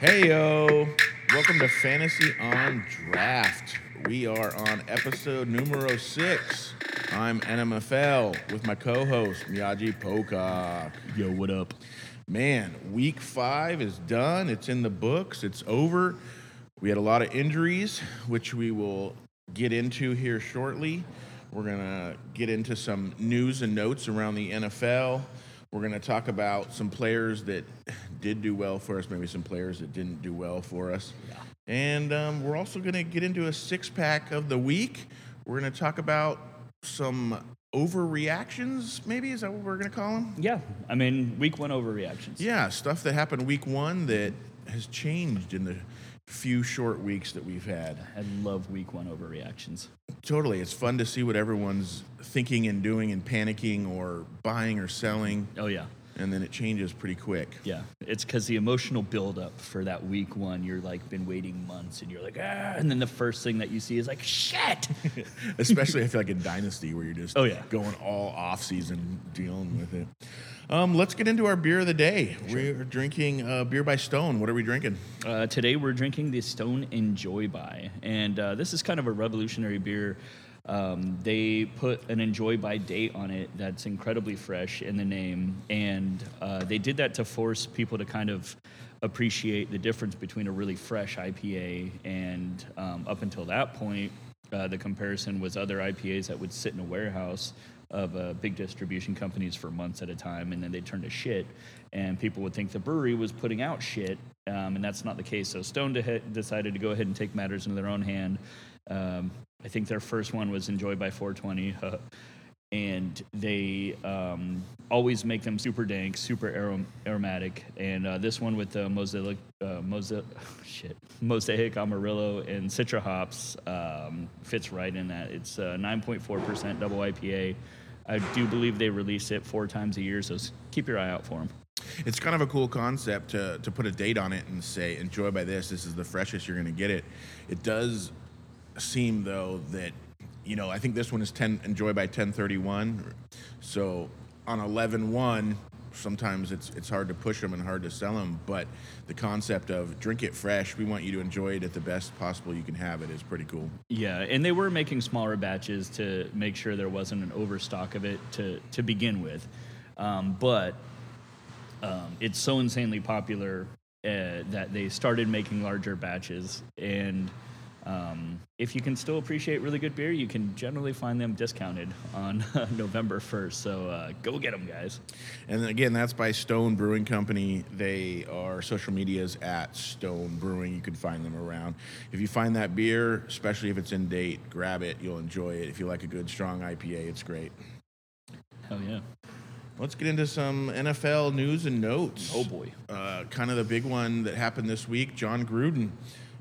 Hey yo, welcome to Fantasy on Draft. We are on episode numero six. I'm NMFL with my co-host Miyagi Pocock. Yo, what up? Man, week five is done. It's in the books. It's over. We had a lot of injuries, which we will get into here shortly. We're gonna get into some news and notes around the NFL. We're gonna talk about some players that did do well for us, maybe some players that didn't do well for us. Yeah. And um, we're also gonna get into a six pack of the week. We're gonna talk about some overreactions, maybe is that what we're gonna call them? Yeah, I mean, week one overreactions. Yeah, stuff that happened week one that has changed in the few short weeks that we've had. I love week one overreactions. Totally. It's fun to see what everyone's thinking and doing and panicking or buying or selling, Oh, yeah. And then it changes pretty quick. Yeah, it's because the emotional buildup for that week one, you're like been waiting months, and you're like, ah, and then the first thing that you see is like, shit. Especially I feel like in Dynasty where you're just Oh, yeah. going all off season dealing with it. Um, let's get into our beer of the day. We're drinking uh, beer by Stone. What are we drinking? Uh, today we're drinking the Stone Enjoy By, and uh, this is kind of a revolutionary beer. Um, they put an Enjoy By date on it that's incredibly fresh in the name, and uh, they did that to force people to kind of appreciate the difference between a really fresh IPA and um, up until that point, uh, the comparison was other IPAs that would sit in a warehouse of uh, big distribution companies for months at a time, and then they turn to shit. And people would think the brewery was putting out shit, um, and that's not the case. So Stone de- decided to go ahead and take matters into their own hand. Um, I think their first one was Enjoy by 420. and they um, always make them super dank, super arom- aromatic. And uh, this one with the mosaic, uh, mosaic, shit, mosaic amarillo and citra hops um, fits right in that. It's uh, 9.4% double IPA. I do believe they release it four times a year, so keep your eye out for them. It's kind of a cool concept to, to put a date on it and say, enjoy by this. This is the freshest you're going to get it. It does seem, though, that, you know, I think this one is 10, enjoy by 1031. So on 11 1, sometimes it's, it's hard to push them and hard to sell them. But the concept of drink it fresh, we want you to enjoy it at the best possible you can have it is pretty cool. Yeah, and they were making smaller batches to make sure there wasn't an overstock of it to to begin with, um, but um, it's so insanely popular uh, that they started making larger batches. And um, if you can still appreciate really good beer, you can generally find them discounted on November first. So uh, go get them, guys. And again, that's by Stone Brewing Company. They are social medias at Stone Brewing. You can find them around. If you find that beer, especially if it's in date, grab it. You'll enjoy it. If you like a good, strong IPA, it's great. Hell yeah! Let's get into some NFL news and notes. Oh boy. Uh, kind of the big one that happened this week Jon Gruden.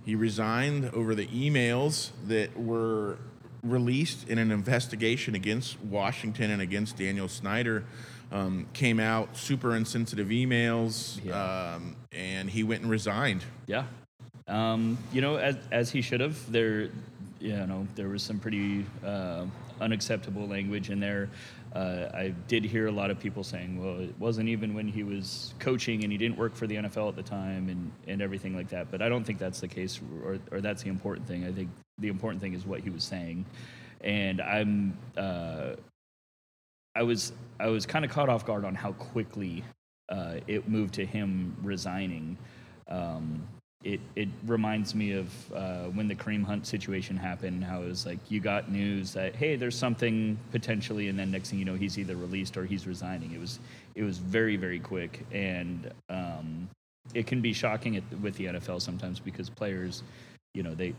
He resigned over the emails that were released in an investigation against Washington and against Daniel Snyder. Um, came out super insensitive emails, Yeah. um, and he went and resigned. Yeah. Um, you know, as, as he should have, there, you know, there was some pretty uh, unacceptable language in there. Uh, I did hear a lot of people saying, well, it wasn't even when he was coaching and he didn't work for the NFL at the time and, and everything like that. But I don't think that's the case or, or that's the important thing. I think the important thing is what he was saying. And I'm, uh, I was I was kind of caught off guard on how quickly uh, it moved to him resigning. Um, it it reminds me of uh, when the Kareem Hunt situation happened. How it was like you got news that hey, there's something potentially, and then next thing you know, he's either released or he's resigning. It was it was very very quick, and um, it can be shocking at, with the NFL sometimes because players, you know, they,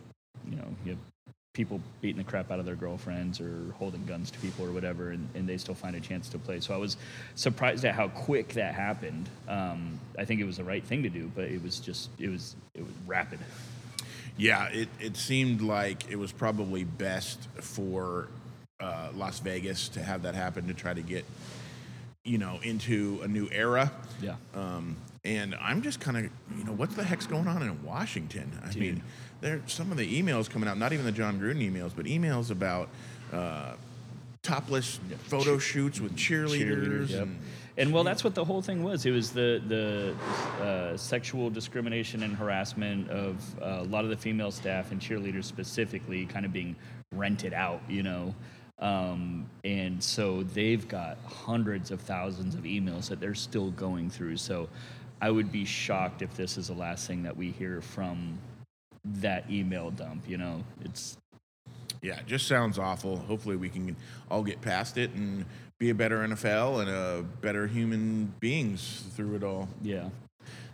you know, you have people beating the crap out of their girlfriends or holding guns to people or whatever, and, and they still find a chance to play. So I was surprised at how quick that happened. Um, I think it was the right thing to do, but it was just it was it was rapid. Yeah, it, it seemed like it was probably best for uh, Las Vegas to have that happen to try to get, you know, into a new era. Yeah. Um, and I'm just kind of, you know, what the heck's going on in Washington? I Dude. mean, there some of the emails coming out, not even the Jon Gruden emails, but emails about uh, topless photo shoots with cheerleaders. yep. and, And well, that's what the whole thing was. It was the the uh, sexual discrimination and harassment of uh, a lot of the female staff and cheerleaders specifically, kind of being rented out. You know, um, and so they've got hundreds of thousands of emails that they're still going through. So I would be shocked if this is the last thing that we hear from that email dump. You know, it's yeah, it just sounds awful. Hopefully, we can all get past it and be a better NFL and a better human beings through it all. yeah.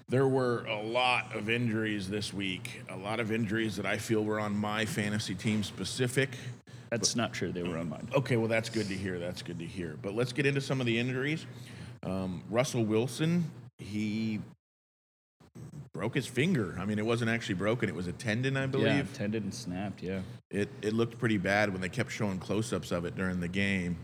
There were a lot of injuries this week. A lot of injuries that I feel were on my fantasy team specific. That's not true. They were on mine. Okay, well, that's good to hear. That's good to hear. But let's get into some of the injuries. Um, Russell Wilson, he broke his finger. I mean, it wasn't actually broken, it was a tendon, I believe. Yeah, tendon and snapped. Yeah. It, it looked pretty bad when they kept showing close ups of it during the game.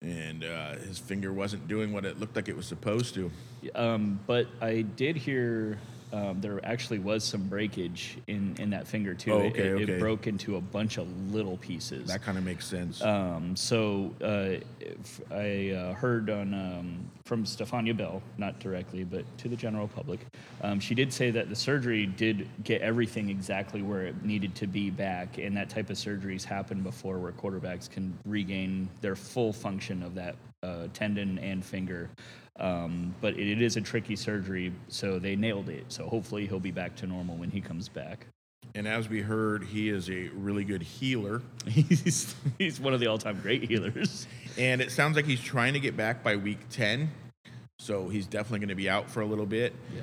And uh, his finger wasn't doing what it looked like it was supposed to. Um, but I did hear um, there actually was some breakage in, in that finger too. Oh, It- okay, it, okay. it broke into a bunch of little pieces. That kind of makes sense. Um, so uh, I uh, heard on um, from Stephania Bell, not directly, but to the general public, um, she did say that the surgery did get everything exactly where it needed to be back, and that type of surgeries happen before where quarterbacks can regain their full function of that uh, tendon and finger. Um, but it, is a tricky surgery, so they nailed it. So hopefully he'll be back to normal when he comes back. and as we heard, he is a really good healer. He's, he's one of the all-time great healers. And it sounds like he's trying to get back by week 10. So he's definitely going to be out for a little bit. Yeah.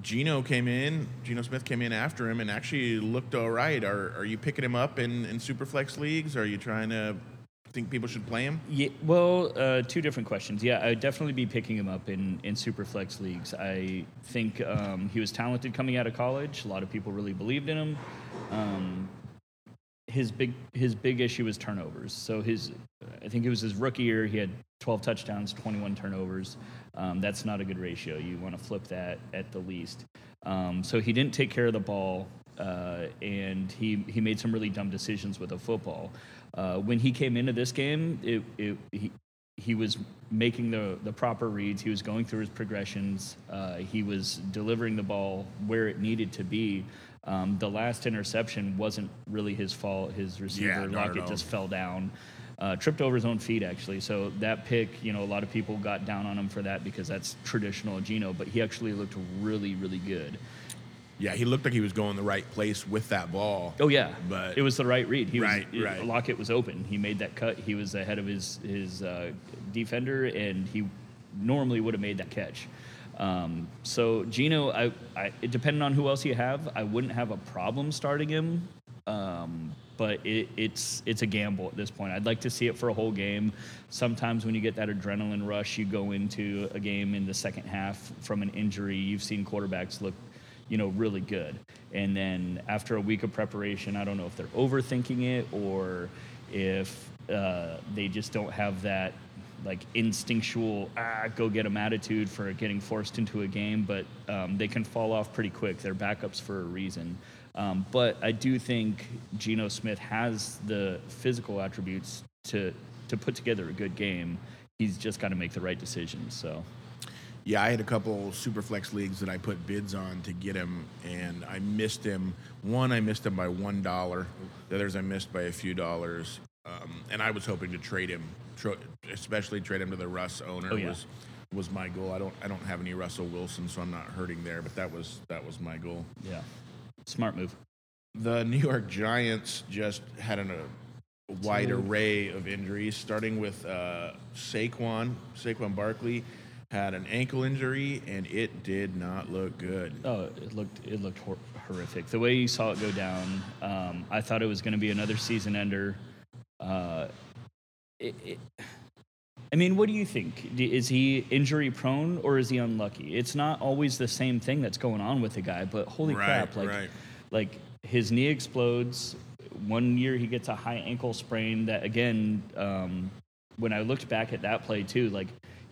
Geno came in, Geno Smith came in after him and actually looked all right. Are, are you picking him up in, in Superflex leagues? Are you trying to think people should play him? Yeah, well, uh, two different questions. Yeah, I'd definitely be picking him up in, in super flex leagues. I think um, he was talented coming out of college. A lot of people really believed in him. Um, his big his big issue was turnovers. So his I think it was his rookie year. He had 12 touchdowns, 21 turnovers. Um, that's not a good ratio. You want to flip that at the least. Um, so he didn't take care of the ball, uh, and he he made some really dumb decisions with the football. Uh, when he came into this game, it, it he, he was making the, the proper reads. He was going through his progressions. Uh, he was delivering the ball where it needed to be. Um, the last interception wasn't really his fault. His receiver Yeah, Lockett just fell down, uh, tripped over his own feet actually. So that pick, you know, a lot of people got down on him for that because that's traditional Geno. But he actually looked really, really good. Yeah, he looked like he was going the right place with that ball. Oh yeah, But- it was the right read. He Right, was, right. Lockett was open. He made that cut. He was ahead of his his uh, defender, and he normally would have made that catch. Um, so Geno, I, I it depending on who else you have, I wouldn't have a problem starting him. Um, but it, it's it's a gamble at this point. I'd like to see it for a whole game. Sometimes when you get that adrenaline rush, you go into a game in the second half from an injury. You've seen quarterbacks look you know, really good. And then after a week of preparation, I don't know if they're overthinking it or if uh, they just don't have that like instinctual ah go get 'em attitude for getting forced into a game. But um, they can fall off pretty quick. They're backups for a reason. Um, but I do think Geno Smith has the physical attributes to to put together a good game. He's just got to make the right decisions. So. Yeah, I had a couple Superflex leagues that I put bids on to get him, and I missed him. One, I missed him by one dollar. The others, I missed by a few dollars. Um, and I was hoping to trade him, tro- especially trade him to the Russ owner. Oh, yeah. Was was my goal. I don't I don't have any Russell Wilson, so I'm not hurting there. But that was that was my goal. Yeah, smart move. The New York Giants just had an, a wide array of injuries, starting with uh, Saquon. Saquon Barkley had an ankle injury, and it did not look good. Oh, it looked it looked hor- horrific. The way you saw it go down, um, I thought it was going to be another season ender. Uh, it, it, I mean, what do you think? Is he injury prone or is he unlucky? It's not always the same thing that's going on with the guy, but holy Right, crap! Like, right. like his knee explodes. One year he gets a high ankle sprain. That again, um, when I looked back at that play too, like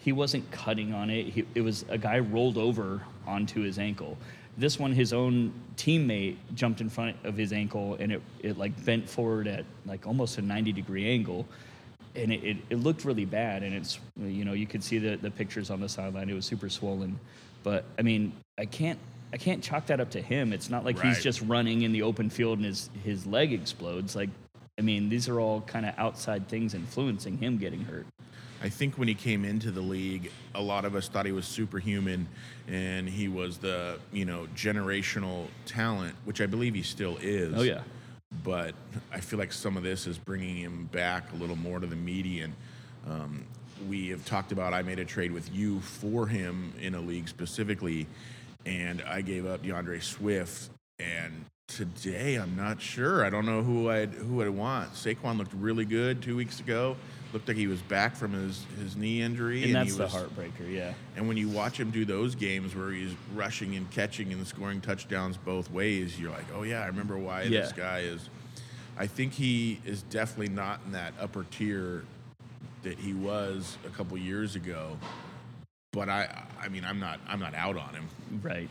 he wasn't cutting on it. He, it was a guy rolled over onto his ankle. This one, his own teammate jumped in front of his ankle and it, it like bent forward at like almost a 90 degree angle. and it, it, it looked really bad. And it's you know you could see the the pictures on the sideline. It was super swollen, but I mean I can't. I can't chalk that up to him. It's not like he's just running in the open field and his, his leg explodes. Like, I mean, these are all kind of outside things influencing him getting hurt. I think when he came into the league, a lot of us thought he was superhuman and he was the, you know, generational talent, which I believe he still is. Oh, yeah. But I feel like some of this is bringing him back a little more to the median. Um, we have talked about I made a trade with you for him in a league specifically, and I gave up DeAndre Swift. And today, I'm not sure. I don't know who I'd who I'd want. Saquon looked really good two weeks ago. Looked like he was back from his, his knee injury, And that's he the was, heartbreaker, yeah. and when you watch him do those games where he's rushing and catching and scoring touchdowns both ways, you're like, oh yeah, I remember why this guy is. I think he is definitely not in that upper tier that he was a couple years ago. But I, I mean, I'm not, I'm not out on him. Right.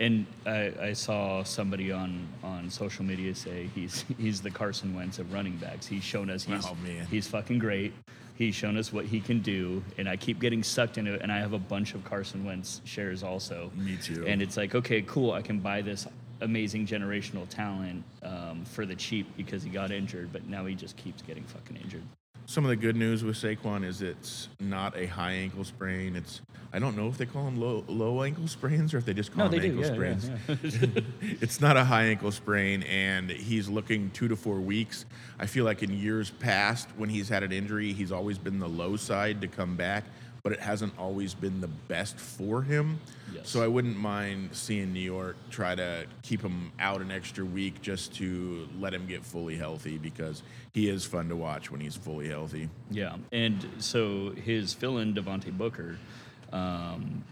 And I, I saw somebody on, on social media say he's he's the Carson Wentz of running backs. He's shown us he's Oh, he's fucking great. He's shown us what he can do, and I keep getting sucked into it. And I have a bunch of Carson Wentz shares also. Me too. And it's like, okay, cool. I can buy this amazing generational talent um, for the cheap because he got injured, but now he just keeps getting fucking injured. Some of the good news with Saquon is it's not a high ankle sprain. It's I don't know if they call them low low ankle sprains or if they just call No, them do. ankle Yeah, sprains. yeah, yeah. it's not a high ankle sprain, and he's looking two to four weeks. I feel like in years past, when he's had an injury, he's always been the low side to come back, but it hasn't always been the best for him. Yes. So I wouldn't mind seeing New York try to keep him out an extra week just to let him get fully healthy because he is fun to watch when he's fully healthy. Yeah, and so his fill-in Devontae Booker. Um,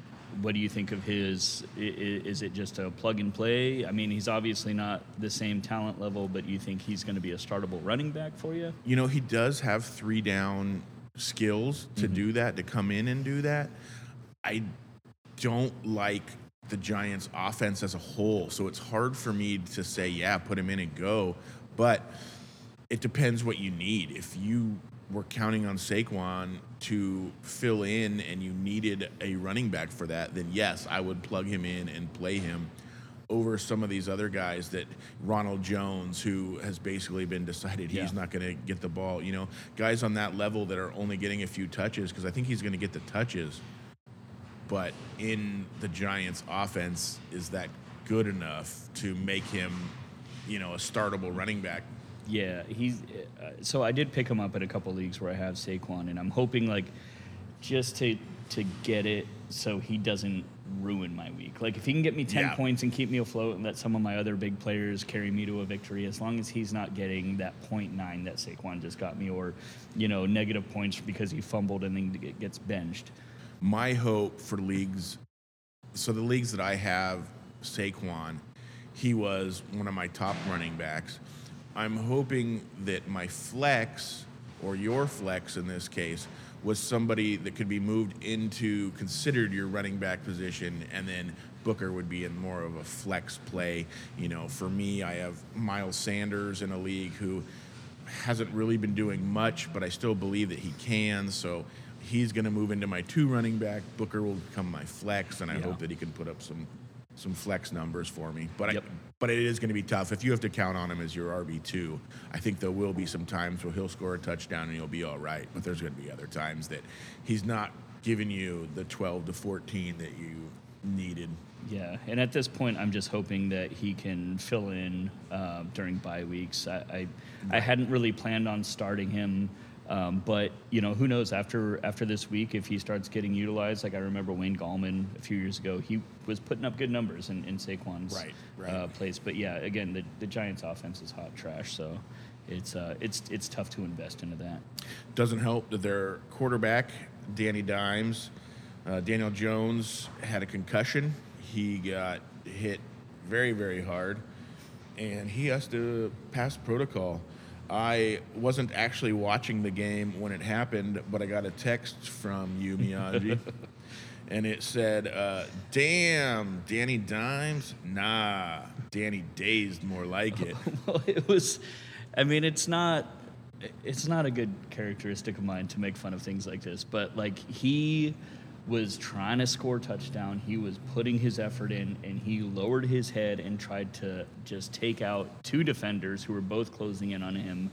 what do you think of his? Is it just a plug and play? I mean, he's obviously not the same talent level, but you think he's going to be a startable running back for you? You know, he does have three down skills to mm-hmm. do that, to come in and do that. I don't like the Giants' offense as a whole, so it's hard for me to say, yeah, put him in and go. But it depends what you need. If you were counting on Saquon to fill in and you needed a running back for that, then yes, I would plug him in and play him over some of these other guys that Ronald Jones, who has basically been decided he's Yeah. not going to get the ball. You know, guys on that level that are only getting a few touches because I think he's going to get the touches. But in the Giants' offense, is that good enough to make him, you know, a startable running back? Yeah, he's. Uh, so I did pick him up at a couple leagues where I have Saquon, and I'm hoping like just to to get it so he doesn't ruin my week. Like if he can get me ten Yeah. points and keep me afloat, and let some of my other big players carry me to a victory, as long as he's not getting that point nine that Saquon just got me, or you know negative points because he fumbled and then gets benched. my hope for leagues so the leagues that I have Saquon he was one of my top running backs I'm hoping that my flex or your flex in this case was somebody that could be moved into considered your running back position and then Booker would be in more of a flex play you know for me I have Miles Sanders in a league who hasn't really been doing much, but I still believe that he can. So he's going to move into my two running back. Booker will become my flex, and I Yeah. hope that he can put up some some flex numbers for me. But Yep. I, but it is going to be tough if you have to count on him as your RB two. I think there will be some times where he'll score a touchdown and you'll be all right. But there's going to be other times that he's not giving you the 12 to 14 that you needed. Yeah, and at this point, I'm just hoping that he can fill in uh, during bye weeks. I, I, I hadn't really planned on starting him, um, but you know, who knows? After after this week, if he starts getting utilized, like I remember Wayne Gallman a few years ago, he was putting up good numbers in, in Saquon's Right, right. Uh, place. But yeah, again, the, the Giants' offense is hot trash, so it's uh, it's it's tough to invest into that. Doesn't help that their quarterback, Danny Dimes, uh, Daniel Jones, had a concussion. He got hit very, very hard, and he has to pass protocol. I wasn't actually watching the game when it happened, but I got a text from you, Miyagi, and it said, uh, "Damn, Danny Dimes? Nah, Danny Dazed, more like it." well, it was. I mean, it's not. it's not a good characteristic of mine to make fun of things like this, but like he was trying to score touchdown. He was putting his effort in, and he lowered his head and tried to just take out two defenders who were both closing in on him,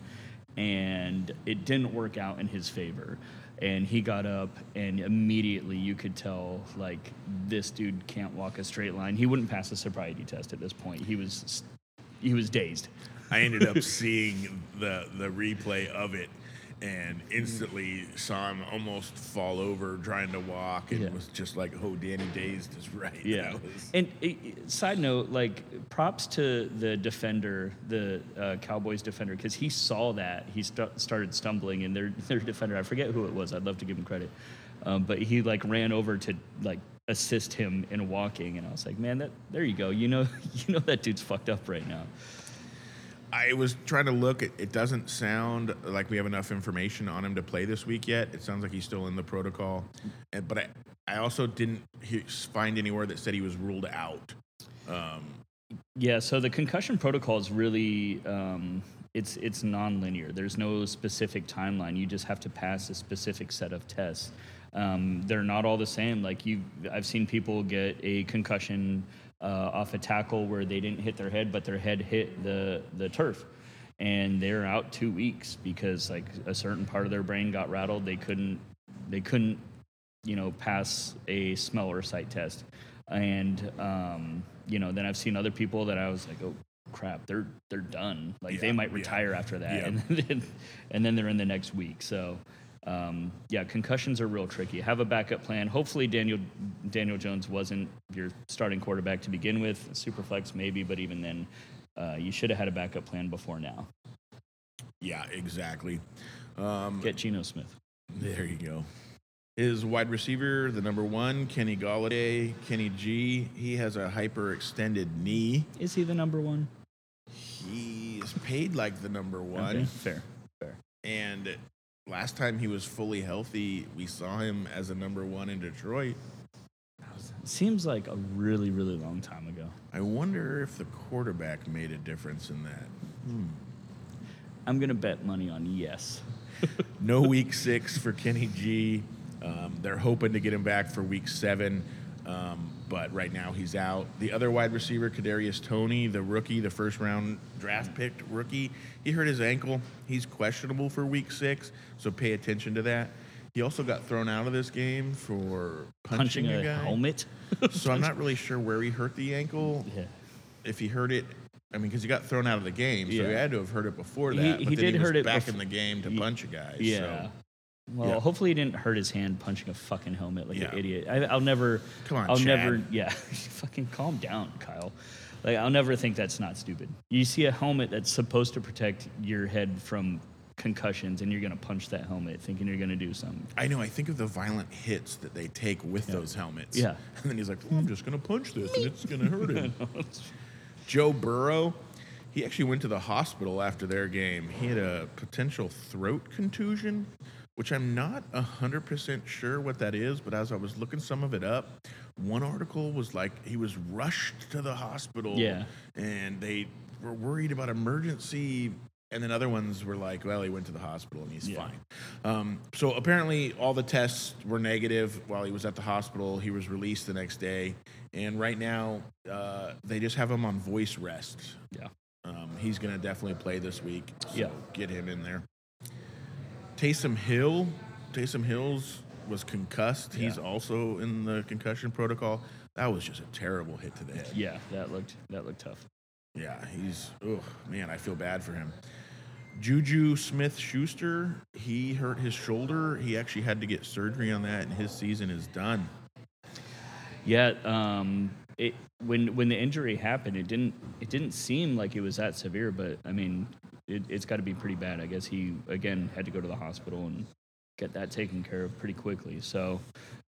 and it didn't work out in his favor. And he got up, and immediately you could tell like this dude can't walk a straight line. He wouldn't pass a sobriety test at this point. He was he was dazed. I ended up seeing the the replay of it and instantly saw him almost fall over trying to walk and Yeah. was just like, "Oh, Danny Dazed is right." Yeah. Was- And uh, side note, like props to the defender, the uh, Cowboys defender, because he saw that he st- started stumbling, and their their defender, I forget who it was. I'd love to give him credit, um, but he like ran over to like assist him in walking, and I was like, man, that there you go. You know, you know that dude's fucked up right now. I was trying to look. It, it doesn't sound like we have enough information on him to play this week yet. It sounds like he's still in the protocol, and, but I, I also didn't he, find anywhere that said he was ruled out. Um, Yeah, so the concussion protocol is really um, it's it's non-linear. There's no specific timeline. You just have to pass a specific set of tests. Um, they're not all the same. Like you, I've seen people get a concussion uh, off a tackle where they didn't hit their head, but their head hit the the turf, and they're out two weeks because like a certain part of their brain got rattled. They couldn't they couldn't you know, pass a smell or sight test. And um, you know, then I've seen other people that I was like, oh crap, they're they're done. Like they Yeah, might yeah. retire after that, Yeah. and then and then they're in the next week. So. Um, yeah, concussions are real tricky. Have a backup plan. Hopefully, Daniel Daniel Jones wasn't your starting quarterback to begin with. Superflex maybe, but even then, uh, you should have had a backup plan before now. yeah, exactly. Um, Get Geno Smith. There you go. His wide receiver, the number one, Kenny Golladay, Kenny G. He has a hyperextended knee. Is he the number one? He is paid like the number one. Okay, fair, fair. And last time he was fully healthy, we saw him as a number one in Detroit. Seems like a really, really long time ago. I wonder if the quarterback made a difference in that. I'm gonna bet money on yes. No week six for Kenny G. Um, they're hoping to get him back for week seven, um, but right now he's out. The other wide receiver, Kadarius Toney, the rookie, the first round draft picked rookie, he hurt his ankle. He's questionable for week six, so pay attention to that. He also got thrown out of this game for punching, Punching a, a, guy. helmet. So I'm not really sure where he hurt the ankle. yeah. If he hurt it, I mean, because he got thrown out of the game, so he had to have hurt it before that. he but then did he was hurt it back in the game to Ye- punch a guy. Yeah. So. Well, Yeah. hopefully he didn't hurt his hand punching a fucking helmet like Yeah. an idiot. I, I'll never. Come on, I'll Chad. never. Yeah, fucking calm down, Kyle. Like I'll never think that's not stupid. You see a helmet that's supposed to protect your head from concussions, and you're gonna punch that helmet thinking you're gonna do something. I know. I think of the violent hits that they take with those helmets. Yeah. And then he's like, "Well, I'm just going to punch this and it's going to hurt him. Joe Burrow, he actually went to the hospital after their game. He had a potential throat contusion, which I'm not 100% sure what that is, but as I was looking some of it up, one article was like he was rushed to the hospital. Yeah. And they were worried about emergency. And then other ones were like, well, he went to the hospital and he's Yeah. fine. Um, so apparently, all the tests were negative while he was at the hospital. He was released the next day. And right now, uh, they just have him on voice rest. Yeah. Um, he's going to definitely play this week. So Yeah. get him in there. Taysom Hill. Taysom Hills was concussed. He's also in the concussion protocol. That was just a terrible hit to the head. Yeah, that looked that looked tough. Yeah, he's oh man, I feel bad for him. Juju Smith Schuster, he hurt his shoulder. He actually had to get surgery on that, and his season is done. Yeah, um, it when when the injury happened, it didn't it didn't seem like it was that severe, but I mean, it, it's got to be pretty bad. I guess he again had to go to the hospital and get that taken care of pretty quickly. So,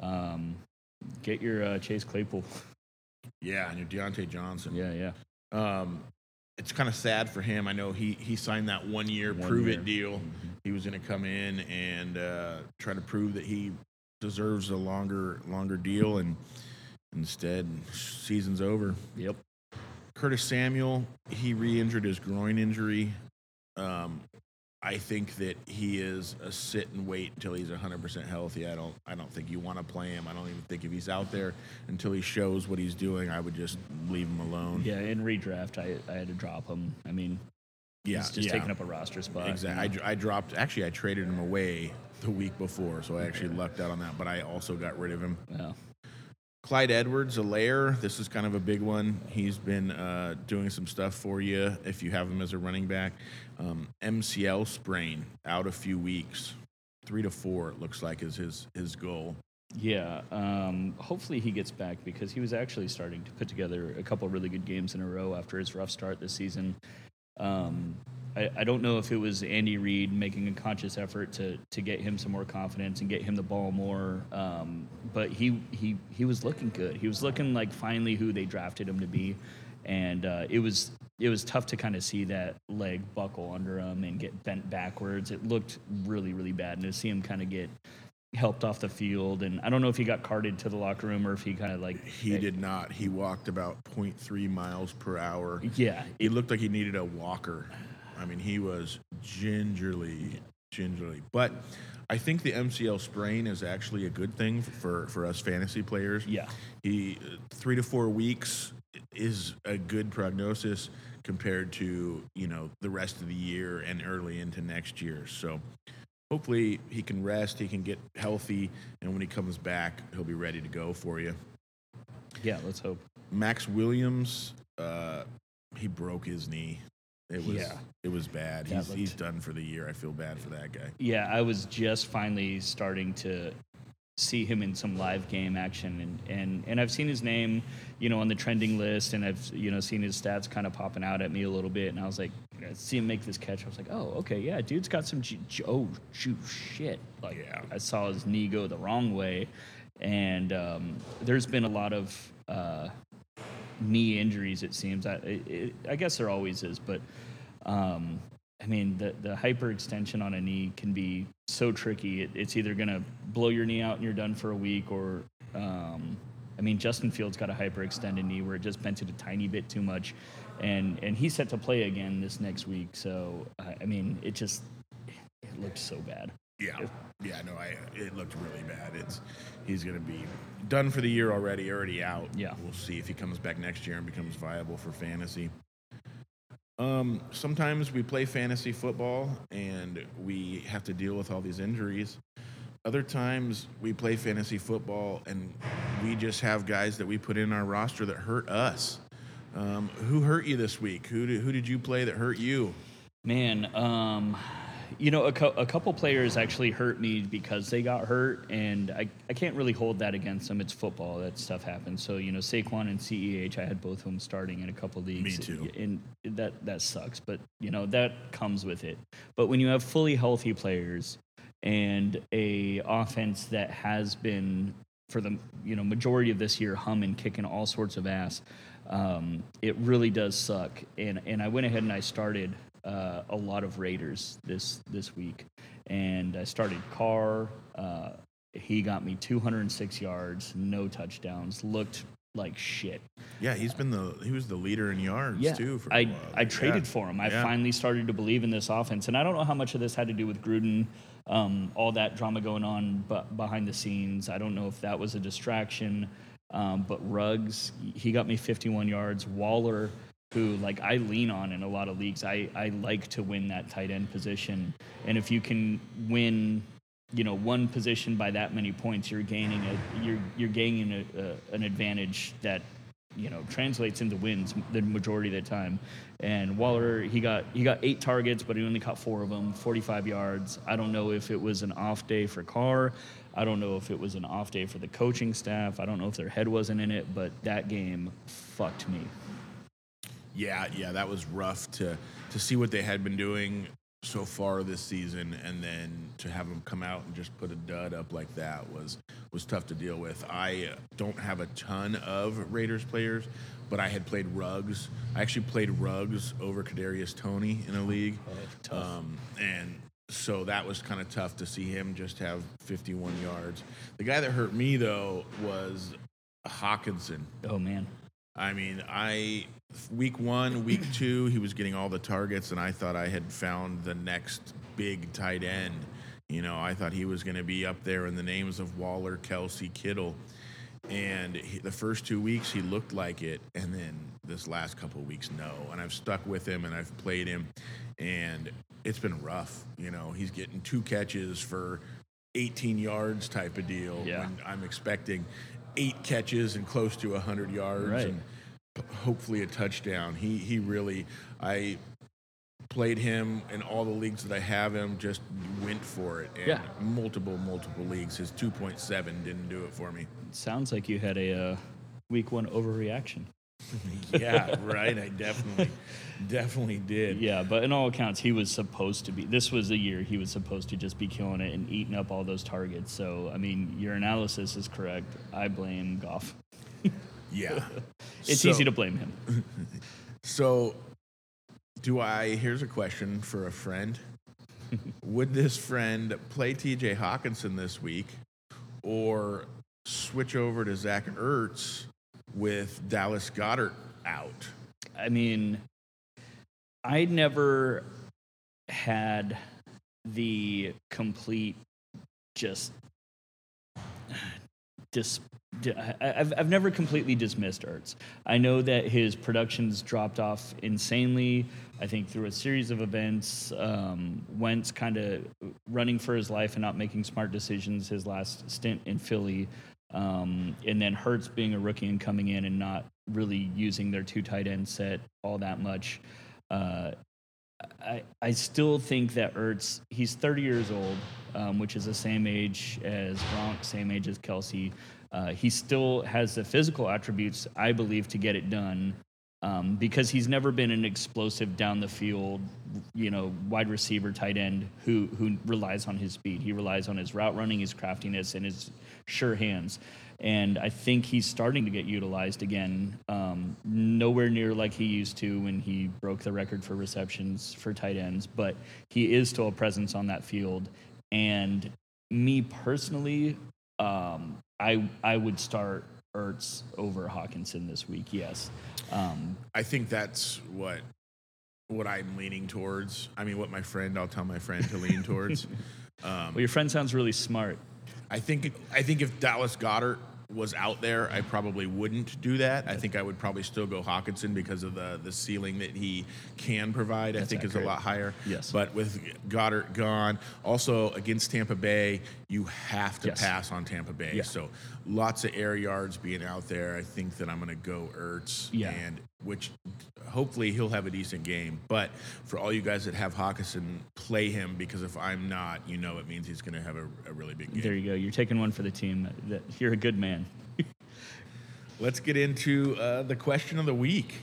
um, get your uh, Chase Claypool. Yeah, and your Diontae Johnson. yeah, yeah, Um, it's kind of sad for him. I know he he signed that one year One prove year. Mm-hmm. it deal. He was going to come in and uh, try to prove that he deserves a longer longer deal, and instead, season's over. yep. Curtis Samuel, he re-injured his groin injury. Um, I think that he is a sit and wait until he's 100% healthy. I don't I don't think you want to play him. I don't even think if he's out there until he shows what he's doing, I would just leave him alone. Yeah, in redraft, I, I had to drop him. I mean, yeah, he's just yeah. taking up a roster spot. Exactly. I, dr- I dropped. Actually, I traded him away the week before, so I actually lucked out on that. But I also got rid of him. Yeah. Clyde Edwards-Helaire. This is kind of a big one. He's been uh, doing some stuff for you if you have him as a running back. Um, MCL sprain, out a few weeks, three to four. It looks like is his his goal. Yeah, um, hopefully he gets back because he was actually starting to put together a couple really good games in a row after his rough start this season. Um, I, I don't know if it was Andy Reid making a conscious effort to to get him some more confidence and get him the ball more, um, but he he he was looking good. He was looking like finally who they drafted him to be, and uh, it was it was tough to kind of see that leg buckle under him and get bent backwards. It looked really really bad, and to see him kind of get helped off the field and I don't know if he got carted to the locker room or if he kind of like He did not. He walked about 0.3 miles per hour. yeah He looked like he needed a walker. I mean, he was gingerly, gingerly. But I think the MCL sprain is actually a good thing for for us fantasy players. Yeah. He three to four weeks is a good prognosis compared to you know the rest of the year and early into next year. So hopefully he can rest, he can get healthy, and when he comes back, he'll be ready to go for you. yeah let's hope Maxx Williams, uh, he broke his knee. It was Yeah. it was bad. That He's, he's done for the year. I feel bad for that guy. yeah I was just finally starting to see him in some live game action and and and I've seen his name you know on the trending list and I've you know seen his stats kind of popping out at me a little bit and I was like I see him make this catch I was like oh okay yeah dude's got some G- G- oh shoot shit like Yeah. I saw his knee go the wrong way and um, there's been a lot of uh, knee injuries. It seems. I, it, I guess there always is, but um, I mean, the the hyperextension on a knee can be so tricky. It, it's either gonna blow your knee out and you're done for a week, or um, I mean, Justin Fields got a hyperextended knee where it just bent it a tiny bit too much, and and he's set to play again this next week. So I mean, it just it looked so bad. Yeah, yeah. No, I it looked really bad. It's he's gonna be done for the year already. Already out. Yeah. We'll see if he comes back next year and becomes viable for fantasy. Um, sometimes we play fantasy football and we have to deal with all these injuries. Other times we play fantasy football and we just have guys that we put in our roster that hurt us. Um, who hurt you this week? Who did, who did you play that hurt you? Man, um, you know, a, cou- a couple players actually hurt me because they got hurt, and I, I can't really hold that against them. It's football; that stuff happens. So you know, Saquon and Ceh, I had both of them starting in a couple leagues. Me too. and that that sucks. But you know, that comes with it. But when you have fully healthy players and a offense that has been for the you know majority of this year humming, kicking all sorts of ass, um, it really does suck. And and I went ahead and I started uh, a lot of Raiders this this week, and I started Carr. Uh, he got me 206 yards, no touchdowns. Looked like shit. Yeah, he's been the he was the leader in yards Yeah, too. For I. I traded Yeah. for him. I Yeah. finally started to believe in this offense, and I don't know how much of this had to do with Gruden, um, all that drama going on but behind the scenes. I don't know if that was a distraction, um, but Ruggs he got me 51 yards. Waller, who like I lean on in a lot of leagues, I I like to win that tight end position, and if you can win. You know, one position by that many points, you're gaining a you're you're gaining a, a, an advantage that you know translates into wins the majority of the time. And Waller, he got he got eight targets, but he only caught four of them, 45 yards. I don't know if it was an off day for Carr. I don't know if it was an off day for the coaching staff. I don't know if their head wasn't in it, but that game fucked me. Yeah, yeah, that was rough to to see what they had been doing so far this season, and then to have them come out and just put a dud up like that was was tough to deal with. I don't have a ton of Raiders players, but I had played Ruggs. I actually played Ruggs over Kadarius Toney in a league, tough. um, and so that was kind of tough to see him just have 51 yards. The guy that hurt me though was Hockenson. Oh man, I mean, I week one, week two, he was getting all the targets, and I thought I had found the next big tight end. You know, I thought he was going to be up there in the names of Waller, Kelce, Kittle. And he, the first two weeks, he looked like it. And then this last couple of weeks, no. And I've stuck with him and I've played him. And it's been rough. You know, he's getting two catches for 18 yards type of deal. Yeah. When I'm expecting eight catches and close to 100 yards. Right. And hopefully a touchdown. He, he really, I played him in all the leagues that I have him, just went for it. And Yeah. multiple, multiple leagues. His 2.7 didn't do it for me. Sounds like you had a uh, week one overreaction. yeah, right. I definitely, definitely did. Yeah, but in all accounts, he was supposed to be. This was the year he was supposed to just be killing it and eating up all those targets. So, I mean, your analysis is correct. I blame Goff. Yeah. It's So- easy to blame him. So, do I? Here's a question for a friend. Would this friend play TJ Hockenson this week or switch over to Zach Ertz with Dallas Goedert out? I mean, I never had the complete just dis. I've, I've never completely dismissed Ertz. I know that his production's dropped off insanely. I think through a series of events, um, Wentz kind of running for his life and not making smart decisions his last stint in Philly. Um, and then Hurts being a rookie and coming in and not really using their two tight end set all that much. Uh, I, I still think that Ertz, he's 30 years old, um, which is the same age as Gronk, same age as Kelce. Uh, he still has the physical attributes, I believe, to get it done um, because he's never been an explosive down the field, you know, wide receiver, tight end who who relies on his speed. He relies on his route running, his craftiness, and his sure hands. And I think he's starting to get utilized again. Um, nowhere near like he used to when he broke the record for receptions for tight ends, but he is still a presence on that field. And me personally, um, I I would start Ertz over Hockenson this week. Yes. Um, I think that's what what I'm leaning towards. I mean, what my friend, I'll tell my friend to lean towards. Um, well, your friend sounds really smart. I think I think if Dallas Goedert was out there, I probably wouldn't do that. I think I would probably still go Hockenson because of the the ceiling that he can provide. I think is a lot higher. Yes. But with Goedert gone, also against Tampa Bay, you have to Yes. pass on Tampa Bay. Yeah. So lots of air yards being out there. I think that I'm going to go Ertz. Yeah. And which hopefully he'll have a decent game. But for all you guys that have Hockenson, play him because if I'm not, you know, it means he's going to have a, a really big game. There you go. You're taking one for the team. That- You're a good man. Let's get into uh, the question of the week.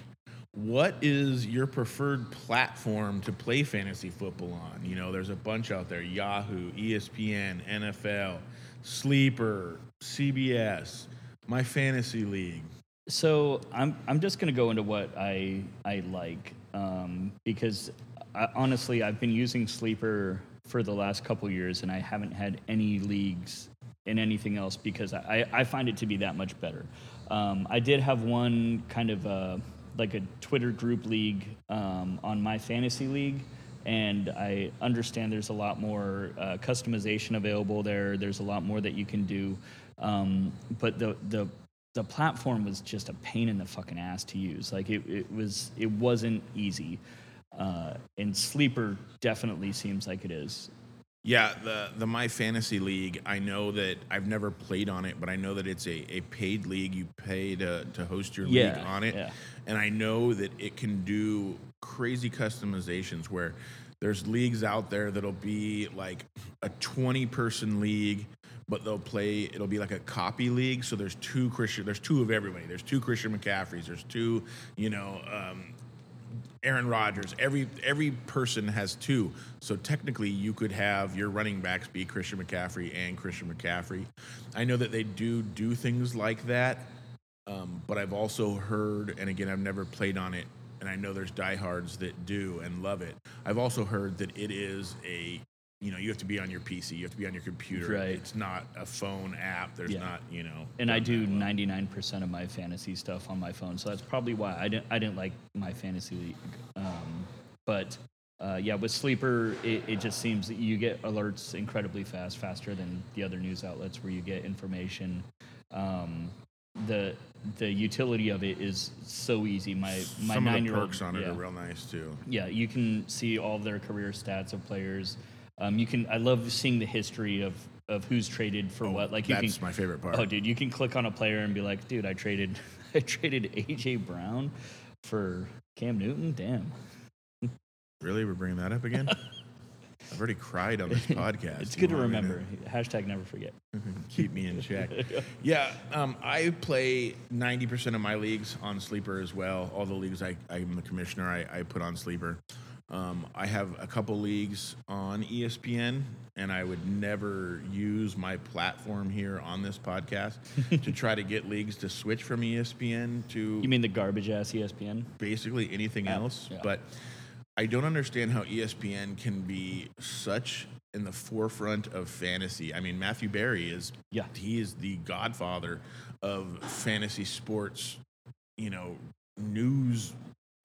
What is your preferred platform to play fantasy football on? You know, there's a bunch out there Yahoo, ESPN, NFL, Sleeper, CBS, My Fantasy League. So I'm I'm just gonna go into what I I like um, because I, honestly I've been using Sleeper for the last couple years and I haven't had any leagues in anything else because I, I find it to be that much better. Um, I did have one kind of uh like a Twitter group league um, on my fantasy league. And I understand there's a lot more uh, customization available there. There's a lot more that you can do. Um, but the, the the platform was just a pain in the fucking ass to use. Like it, it was, it wasn't easy. Uh, and Sleeper definitely seems like it is. Yeah, the the My Fantasy League. I know that I've never played on it, but I know that it's a, a paid league. You pay to, to host your Yeah, league on it, yeah. and I know that it can do crazy customizations. Where there's leagues out there that'll be like a 20 person league, but they'll play. It'll be like a copy league. So there's two Christian. There's two of everybody. There's two Christian McCaffreys. There's two, you know. Um, Aaron Rodgers. Every every person has two. So technically, you could have your running backs be Christian McCaffrey and Christian McCaffrey. I know that they do do things like that, um, but I've also heard, and again, I've never played on it, and I know there's diehards that do and love it. I've also heard that it is a you know, you have to be on your PC, you have to be on your computer. Right. It's not a phone app. There's Yeah. not, you know. and I do 99% of my fantasy stuff on my phone, so that's probably why I didn't I didn't like my fantasy league. Um, but uh, yeah, with Sleeper, it, it just seems that you get alerts incredibly fast, faster than the other news outlets where you get information. Um, the the utility of it is so easy. My my Some of nine the year old perks on it yeah. are real nice too. Yeah, you can see all their career stats of players. Um, you can. I love seeing the history of of who's traded for what. Like you Oh, That's can. my favorite part. Oh, dude, you can click on a player and be like, dude, I traded, I traded AJ Brown for Cam Newton. Damn, Really, we're bringing that up again? I've already cried on this podcast. it's good to remember. Hashtag never forget. keep me in check. yeah, um, I play 90% of my leagues on Sleeper as well. All the leagues I, I'm the commissioner, I, I put on Sleeper. Um, I have a couple leagues on ESPN, and I would never use my platform here on this podcast to try to get leagues to switch from ESPN to You mean the garbage ass ESPN? basically anything else. yeah. But I don't understand how ESPN can be such in the forefront of fantasy. I mean, Matthew Berry is Yeah. he is the godfather of fantasy sports. You know, news.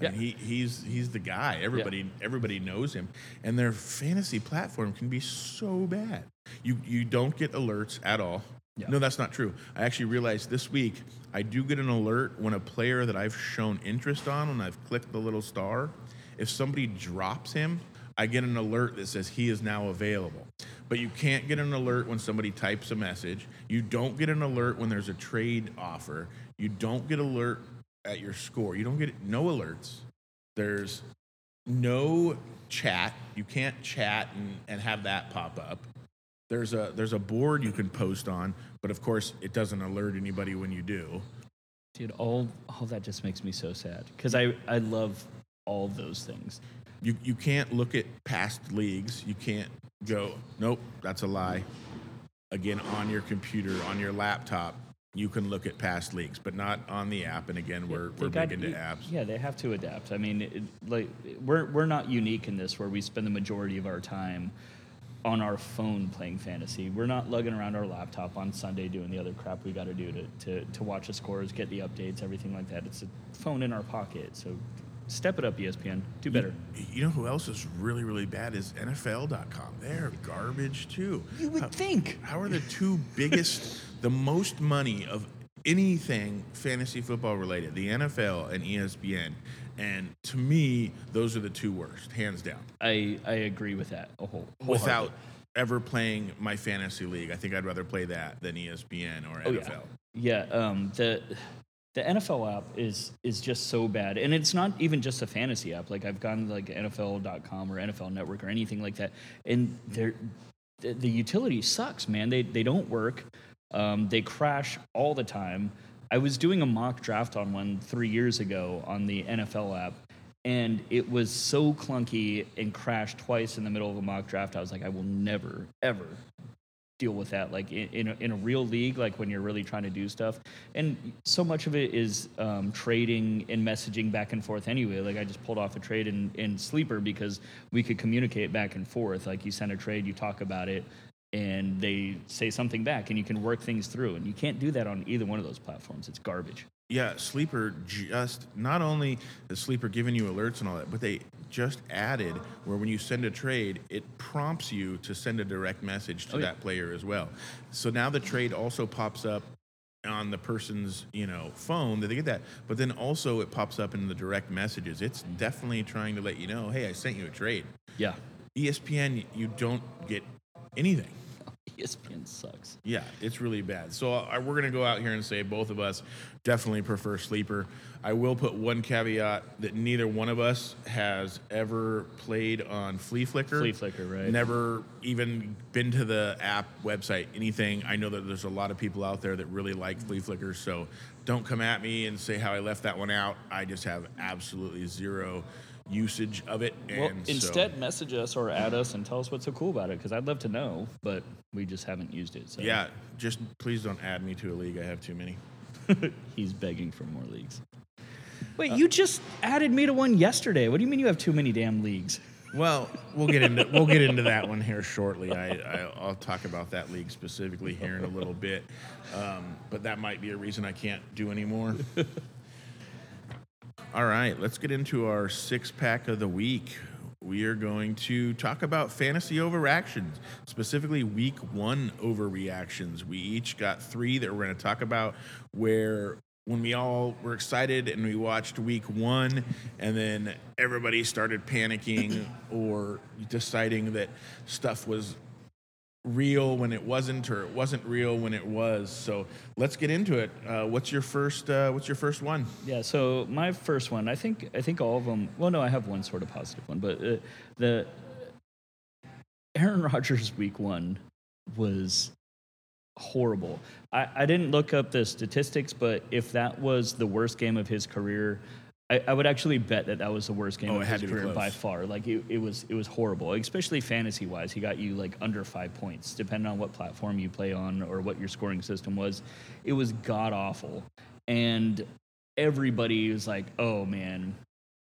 I Yeah. mean, he he's he's the guy. Everybody everybody knows him, and their fantasy platform can be so bad. You you don't get alerts at all. Yeah. No, that's not true. I actually realized this week I do get an alert when a player that I've shown interest on, when I've clicked the little star, if somebody drops him, I get an alert that says he is now available. But you can't get an alert when somebody types a message. You don't get an alert when there's a trade offer. You don't get alert at your score. You don't get no alerts. There's no chat. You can't chat and, and have that pop up. There's a there's a board you can post on, but of course it doesn't alert anybody when you do. Dude, all all that just makes me so sad because I I love all those things. You you can't look at past leagues. You can't go, nope, that's a lie. Again, on your computer, on your laptop, you can look at past leagues, but not on the app. And again, we're we're got- big into apps. Yeah, they have to adapt. I mean, it, like we're we're not unique in this, where we spend the majority of our time on our phone playing fantasy. We're not lugging around our laptop on Sunday doing the other crap we got to do to to to watch the scores, get the updates, everything like that. It's a phone in our pocket. So step it up, ESPN. Do better. You know who else is really really bad is NFL.com. They're garbage too. You would think. How are the two biggest, the most money of anything fantasy football related, the NFL and ESPN? And to me, those are the two worst, hands down. I I agree with that. A whole Without ever playing my fantasy league, I think I'd rather play that than ESPN or Oh, NFL. yeah. Yeah, um, the the NFL app is is just so bad, and it's not even just a fantasy app. Like I've gone to like NFL.com or NFL Network or anything like that, and they're the, the utility sucks, man. They they don't work. Um, they crash all the time. I was doing a mock draft on one three years ago on the NFL app, and it was so clunky and crashed twice in the middle of a mock draft. I was like, I will never ever deal with that like in, in, a, in a real league like when you're really trying to do stuff and so much of it is um, trading and messaging back and forth anyway like i just pulled off a trade in, in sleeper because we could communicate back and forth like you send a trade you talk about it and they say something back and you can work things through and you can't do that on either one of those platforms it's garbage Yeah, Sleeper just not only is Sleeper giving you alerts and all that, but they just added where when you send a trade, it prompts you to send a direct message to Oh, yeah. that player as well. So now the trade also pops up on the person's you know phone that they get that, but then also it pops up in the direct messages. It's definitely trying to let you know, hey, I sent you a trade. yeah ESPN, you don't get anything. Espn sucks Yeah, it's really bad. So we're going to go out here and say both of us definitely prefer sleeper. I will put one caveat that neither one of us has ever played on Fleaflicker. Flea Flicker, right. Never even been to the app website, anything. I know that there's a lot of people out there that really like Fleaflicker, so don't come at me and say how I left that one out. I just have absolutely zero usage of it. And well so- instead message us or add us and tell us what's so cool about it because i'd love to know but we just haven't used it so yeah, just please don't add me to a league. I have too many. He's begging for more leagues. Wait, you just added me to one yesterday. What do you mean you have too many damn leagues? Well, we'll get into we'll get into that one here shortly. I, I I'll talk about that league specifically here in a little bit, um, but that might be a reason I can't do anymore. All right, let's get into our six pack of the week. We are going to talk about fantasy overreactions, specifically week one overreactions. We each got three that we're going to talk about where when we all were excited and we watched week one, and then everybody started panicking or deciding that stuff was real when it wasn't, or it wasn't real when it was. So let's get into it. Uh, what's your first? Uh, what's your first one? Yeah. So my first one, I think, I think all of them. Well, no, I have one sort of positive one, but uh, the Aaron Rodgers week one was horrible. I, I didn't look up the statistics, but if that was the worst game of his career, I, I would actually bet that that was the worst game Oh, of his career by far. Like it, it was, it was horrible, especially fantasy wise. He got you like under five points, depending on what platform you play on or what your scoring system was. It was god awful, and everybody was like, "Oh man,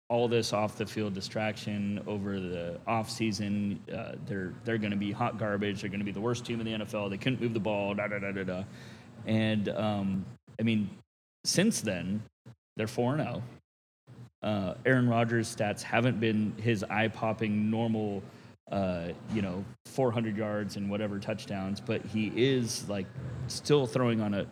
all this off the field distraction over the off season. Uh, they're they're going to be hot garbage. They're going to be the worst team in the NFL. They couldn't move the ball. Da da da da da. And um, I mean, since then, they're four zero. Uh, Aaron Rodgers' stats haven't been his eye popping normal. Uh, you know, 400 yards and whatever touchdowns, but he is like still throwing on a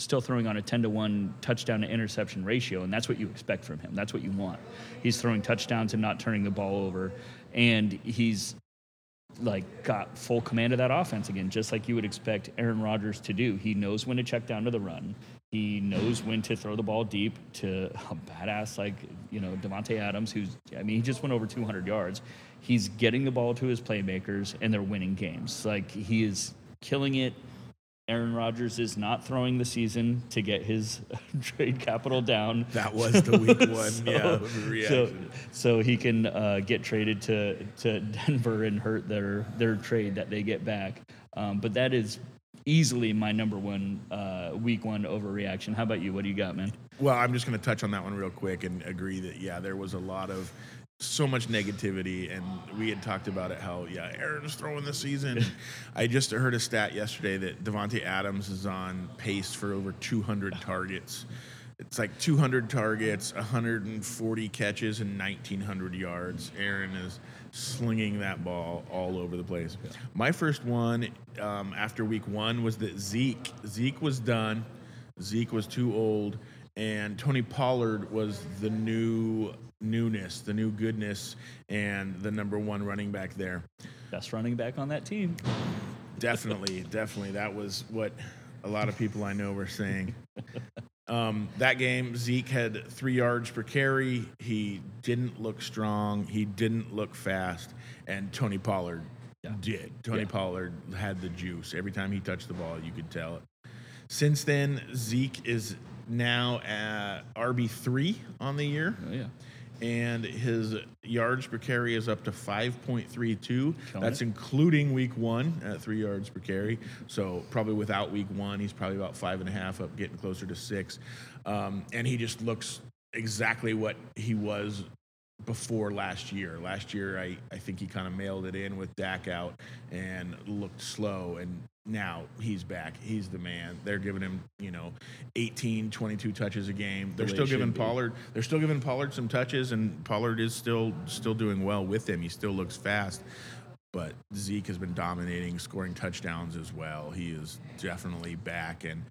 still throwing on a 10 to 1 touchdown to interception ratio and that's what you expect from him. That's what you want. He's throwing touchdowns and not turning the ball over and he's like got full command of that offense again just like you would expect Aaron Rodgers to do. He knows when to check down to the run he knows when to throw the ball deep to a badass like you know Davante Adams who's I mean he just went over 200 yards he's getting the ball to his playmakers and they're winning games like he is killing it Aaron Rodgers is not throwing the season to get his trade capital down. That was the week one. So- yeah, So, so he can uh, get traded to, to Denver and hurt their their trade that they get back. Um, but that is easily my number one uh, week one overreaction. How about you? What do you got, man? Well, I'm just going to touch on that one real quick and agree that yeah, there was a lot of so much negativity, and we had talked about it. How yeah, Aaron's throwing the season. I just heard a stat yesterday that Davante Adams is on pace for over 200 targets. It's like 200 targets, 140 catches, and 1,900 yards. Aaron is slinging that ball all over the place. My first one um, after week one was that Zeke. Zeke was done. Zeke was too old, and Tony Pollard was the new newness, the new goodness, and the number one running back there. Best running back on that team. Definitely, definitely. That was what a lot of people I know were saying. Um, that game, Zeke had three yards per carry. He didn't look strong. He didn't look fast. And Tony Pollard Yeah. did. Tony Yeah. Pollard had the juice. Every time he touched the ball, you could tell it. Since then, Zeke is now at RB3 on the year Oh yeah. And his yards per carry is up to 5.32. Killing That's it. including week one at three yards per carry. So probably without week one, he's probably about five and a half up, getting closer to six. Um, and he just looks exactly what he was before last year. Last year, I, I think he kind of mailed it in with Dak out and looked slow. And now he's back. He's the man. They're giving him, you know, 18, 22 touches a game. They're still giving. Pollard. They're still giving Pollard some touches, and Pollard is still still doing well with him. He still looks fast. But Zeke has been dominating, scoring touchdowns as well. He is definitely back, and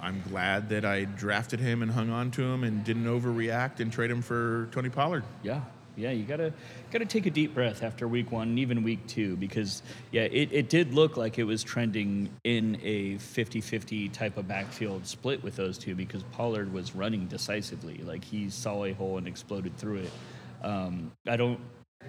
I'm glad that I drafted him and hung on to him and didn't overreact and trade him for Tony Pollard. Yeah, yeah, you gotta gotta take a deep breath after week one, and even week two, because yeah, it, it did look like it was trending in a 50-50 type of backfield split with those two because Pollard was running decisively, like he saw a hole and exploded through it. Um, I don't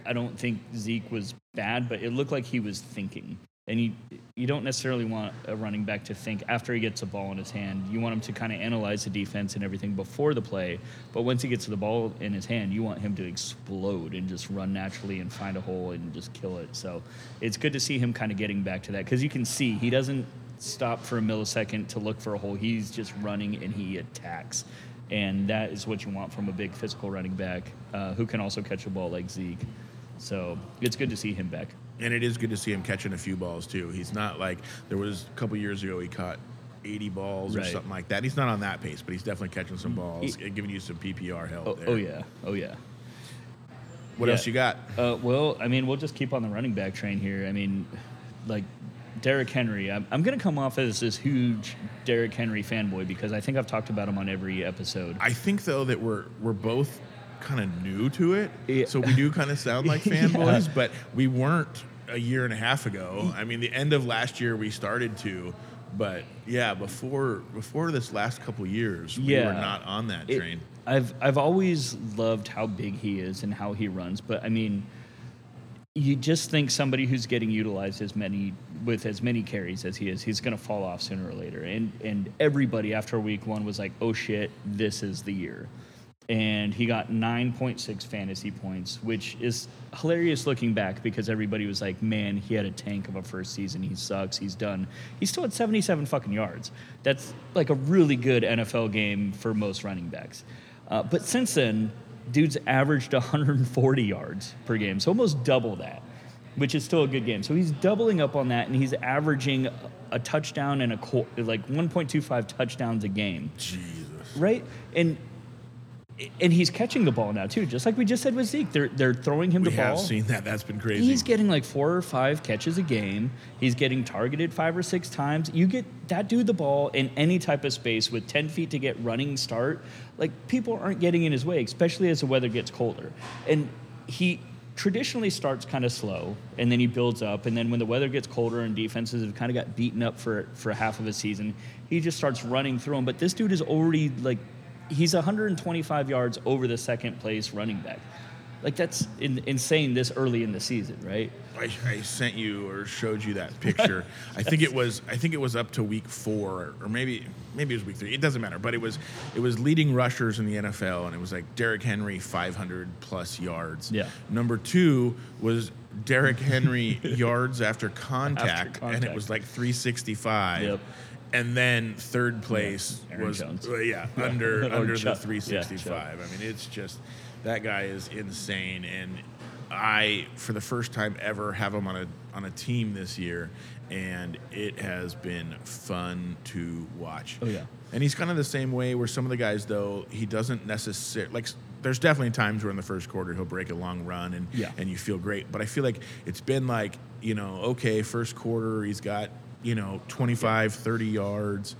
I don't think Zeke was bad, but it looked like he was thinking. And you you don't necessarily want a running back to think after he gets a ball in his hand. You want him to kind of analyze the defense and everything before the play. But once he gets the ball in his hand, you want him to explode and just run naturally and find a hole and just kill it. So it's good to see him kind of getting back to that because you can see he doesn't stop for a millisecond to look for a hole. He's just running and he attacks. And that is what you want from a big physical running back uh, who can also catch a ball like Zeke. So it's good to see him back. And it is good to see him catching a few balls too. He's not like there was a couple years ago he caught 80 balls or something like that. He's not on that pace, but he's definitely catching some balls, He- and giving you some PPR help. Oh, there. oh yeah, oh yeah. What Yeah. else you got? Uh, well, I mean, we'll just keep on the running back train here. I mean, like Derrick Henry. I'm, I'm going to come off as this huge Derrick Henry fanboy because I think I've talked about him on every episode. I think though that we're we're both kind of new to it, Yeah. so we do kind of sound like Yeah. fanboys, but we weren't a year and a half ago. I mean, the end of last year we started to, but yeah, before before this last couple years, we Yeah. were not on that It- train. I've I've always loved how big he is and how he runs, but I mean, you just think somebody who's getting utilized as many with as many carries as he is, he's going to fall off sooner or later. And and everybody after week one was like, oh shit, this is the year. And he got 9.6 fantasy points, which is hilarious looking back because everybody was like, man, he had a tank of a first season. He sucks. He's done. He still had 77 fucking yards. That's like a really good NFL game for most running backs. Uh, but since then, dude's averaged 140 yards per game, so almost double that, which is still a good game. So he's doubling up on that, and he's averaging a, touchdown and a like 1.25 touchdowns a game, Jesus. right? And and he's catching the ball now too, just like we just said with Zeke. They're they're throwing him We the have ball. seen that. That's been crazy. He's getting like four or five catches a game. He's getting targeted five or six times. You get that dude the ball in any type of space with 10 feet to get running start. Like people aren't getting in his way, especially as the weather gets colder. And he traditionally starts kind of slow and then he builds up. And then when the weather gets colder and defenses have kind of got beaten up for, for half of a season, he just starts running through them. But this dude is already like, he's 125 yards over the second place running back. Like that's in, insane this early in the season, right? I, I sent you or showed you that picture. I think it was I think it was up to week four or maybe maybe it was week three. It doesn't matter, but it was it was leading rushers in the NFL, and it was like Derrick Henry 500 plus yards. Yeah. Number two was Derrick Henry yards after contact, and it was like 365. Yep. And then third place Aaron was uh, yeah under Or under the 365. Yeah, I mean, it's just that guy is insane, and I, for the first time ever, have him on a on a team this year, and it has been fun to watch. Oh, yeah. and he's kind of the same way. Where some of the guys, though, he doesn't necessarily like. There's definitely times where in the first quarter he'll break a long run and Yeah. and you feel great, but I feel like it's been like you know, okay, first quarter he's got you know 25, 30 yards.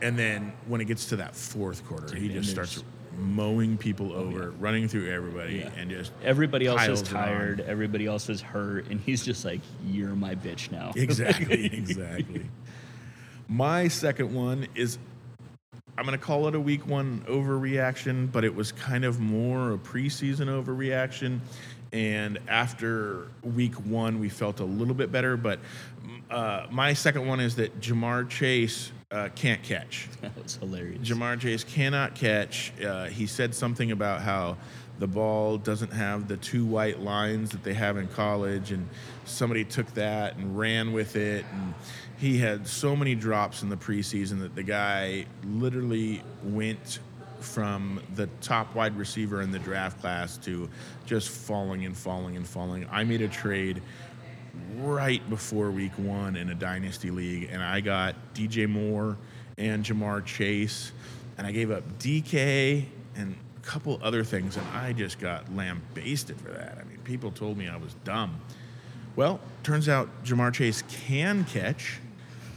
And then when it gets to that fourth quarter, he just starts mowing people oh, over, running through everybody, Yeah. and just Everybody else is tired. Everybody else is hurt, and he's just like, "You're my bitch now." Exactly, exactly. My second one is I'm going to call it a week one overreaction, but it was kind of more a preseason overreaction. And after week one, we felt a little bit better. But uh, my second one is that Ja'Marr Chase uh, can't catch. that was hilarious. Ja'Marr Chase cannot catch. Uh, he said something about how the ball doesn't have the two white lines that they have in college, and somebody took that and ran with it. And he had so many drops in the preseason that the guy literally went from the top wide receiver in the draft class to just falling and falling and falling. I made a trade right before week one in a dynasty league, and I got DJ Moore and Ja'Marr Chase, and I gave up DK and a couple other things, and I just got lambasted for that. I mean, people told me I was dumb. Well, turns out Ja'Marr Chase can catch.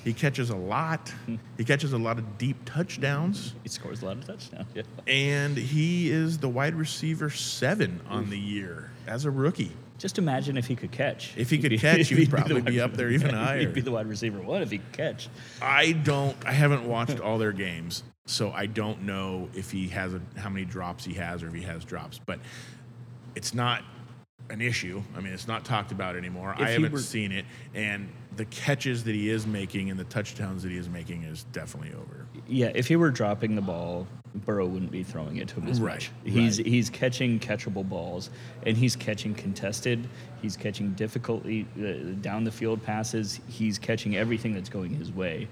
He catches a lot. He catches a lot of deep touchdowns, he scores a lot of touchdowns. Yeah. and he is the wide receiver seven on the year as a rookie. Just imagine if he could catch. If he could catch, he'd the probably wide be up there even higher. He'd be the wide receiver one if he could catch. I don't. I haven't watched all their games, so I don't know if he has a, how many drops he has or if he has drops. But it's not an issue. I mean, it's not talked about anymore. If I haven't were- seen it, and the catches that he is making and the touchdowns that he is making is definitely over. Yeah, if he were dropping the ball, Burrow wouldn't be throwing it to him as Right, much. He's right. he's catching catchable balls, and he's catching contested. He's catching difficultly uh, down the field passes. He's catching everything that's going his way.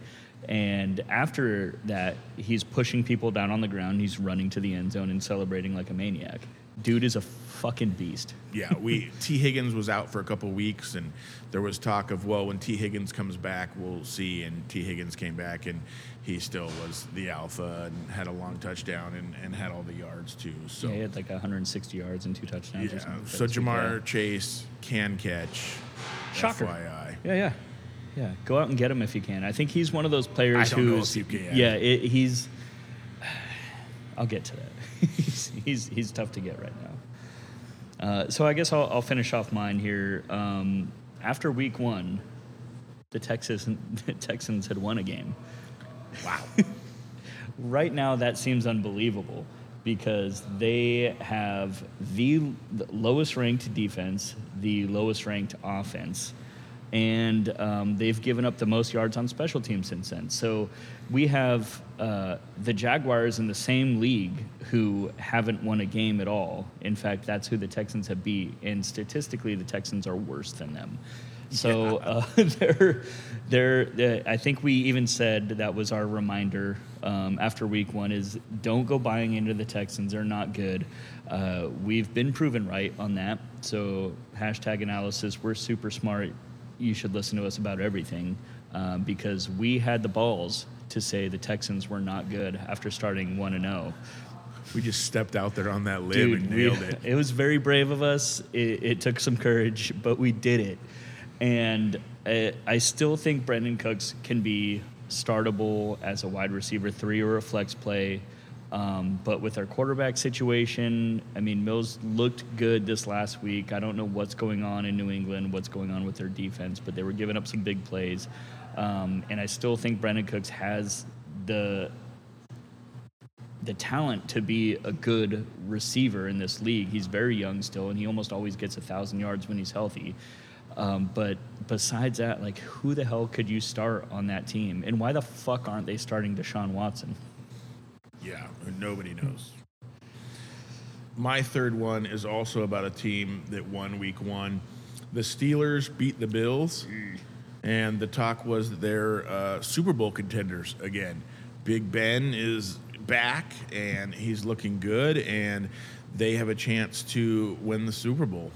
And after that, he's pushing people down on the ground. He's running to the end zone and celebrating like a maniac. Dude is a fucking beast. Yeah, we Tee Higgins was out for a couple weeks, and there was talk of well, when Tee Higgins comes back, we'll see. And Tee Higgins came back, and he still was the alpha and had a long touchdown and, and had all the yards too. So Yeah, he had like 160 yards and two touchdowns. or yeah, something. so Ja'Marr. Chase can catch. Shocker. FYI. Yeah, yeah, yeah. Go out and get him if you can. I think he's one of those players I don't know who's if you can. yeah. It, he's. I'll get to that. He's, he's he's tough to get right now. Uh, so I guess I'll, I'll finish off mine here. Um, after week one, the Texas the Texans had won a game. Wow. Right now, that seems unbelievable because they have the the lowest ranked defense, the lowest ranked offense, and um, they've given up the most yards on special teams since then. So we have uh, the Jaguars in the same league who haven't won a game at all. In fact, that's who the Texans have beat, and statistically, the Texans are worse than them. So uh, they're, they're, they I think we even said that was our reminder um, after week one is don't go buying into the Texans. They're not good. Uh, we've been proven right on that. So hashtag analysis. We're super smart. You should listen to us about everything uh, because we had the balls to say the Texans were not good after starting one and oh. zero. we just stepped out there on that limb Dude, and we- nailed it. It was very brave of us. It, it took some courage, but we did it. And I, I still think Brandin Cooks can be startable as a wide receiver three or a flex play. Um, but with our quarterback situation, I mean, Mills looked good this last week. I don't know what's going on in New England, what's going on with their defense, but they were giving up some big plays. Um, and I still think Brandin Cooks has the the talent to be a good receiver in this league. He's very young still, and he almost always gets a thousand yards when he's healthy. Um, but besides that, like, who the hell could you start on that team? And why the fuck aren't they starting Deshaun Watson? Yeah, nobody knows. My third one is also about a team that won week one. The Steelers beat the Bills, and the talk was they're uh, Super Bowl contenders again. Big Ben is back, and he's looking good, and they have a chance to win the Super Bowl.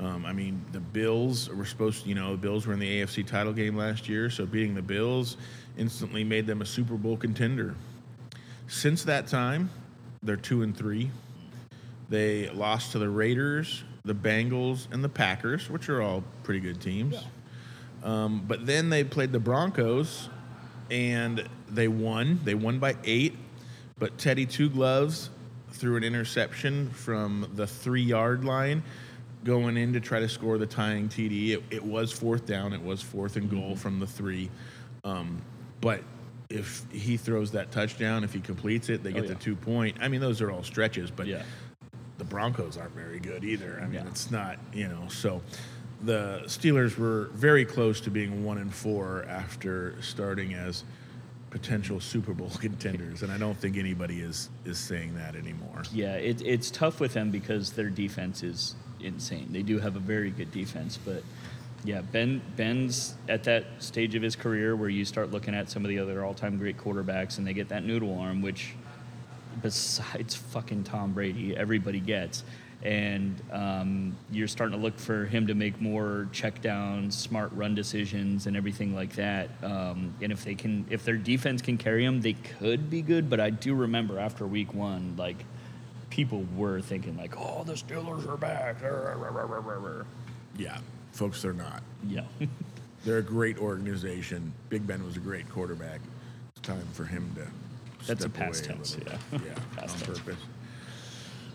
Um, I mean, the Bills were supposed to, you know, the Bills were in the AFC title game last year, so beating the Bills instantly made them a Super Bowl contender. Since that time, they're two and three. They lost to the Raiders, the Bengals, and the Packers, which are all pretty good teams. Um, but then they played the Broncos, and they won. They won by eight. But Teddy Two Gloves threw an interception from the three yard line going in to try to score the tying TD. It, it was fourth down. It was fourth and goal from the three. Um, but if he throws that touchdown, if he completes it, they get oh, yeah. the two point. I mean, those are all stretches, but Yeah. the Broncos aren't very good either. I mean, Yeah. it's not, you know. So the Steelers were very close to being one and four after starting as potential Super Bowl contenders, and I don't think anybody is is saying that anymore. Yeah, it, it's tough with them because their defense is insane. They do have a very good defense, but yeah, Ben Ben's at that stage of his career where you start looking at some of the other all-time great quarterbacks, and they get that noodle arm, which besides fucking Tom Brady, everybody gets. And um, you're starting to look for him to make more check downs, smart run decisions, and everything like that. Um, and if they can, if their defense can carry him, they could be good. But I do remember after week one, like people were thinking like, "Oh, the Steelers are back." Yeah, folks, they're not. Yeah, They're a great organization. Big Ben was a great quarterback. It's time for him to. That's a past tense, little yeah. Yeah, Past on tense. purpose.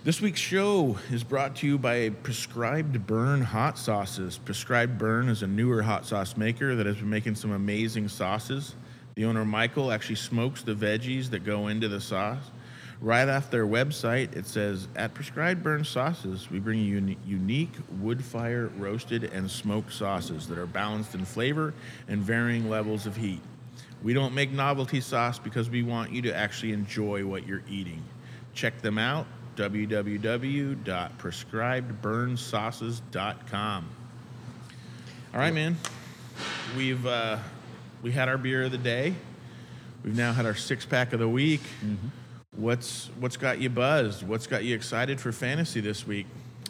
This week's show is brought to you by Prescribed Burn Hot Sauces. Prescribed Burn is a newer hot sauce maker that has been making some amazing sauces. The owner, Michael, actually smokes the veggies that go into the sauce. Right off their website, it says at Prescribed Burn Sauces, we bring you uni- unique wood fire roasted and smoked sauces that are balanced in flavor and varying levels of heat. We don't make novelty sauce because we want you to actually enjoy what you're eating. Check them out www.prescribedburnsauces.com. All right, man. We've uh, we had our beer of the day. We've now had our six pack of the week. What's what's got you buzzed? What's got you excited for fantasy this week?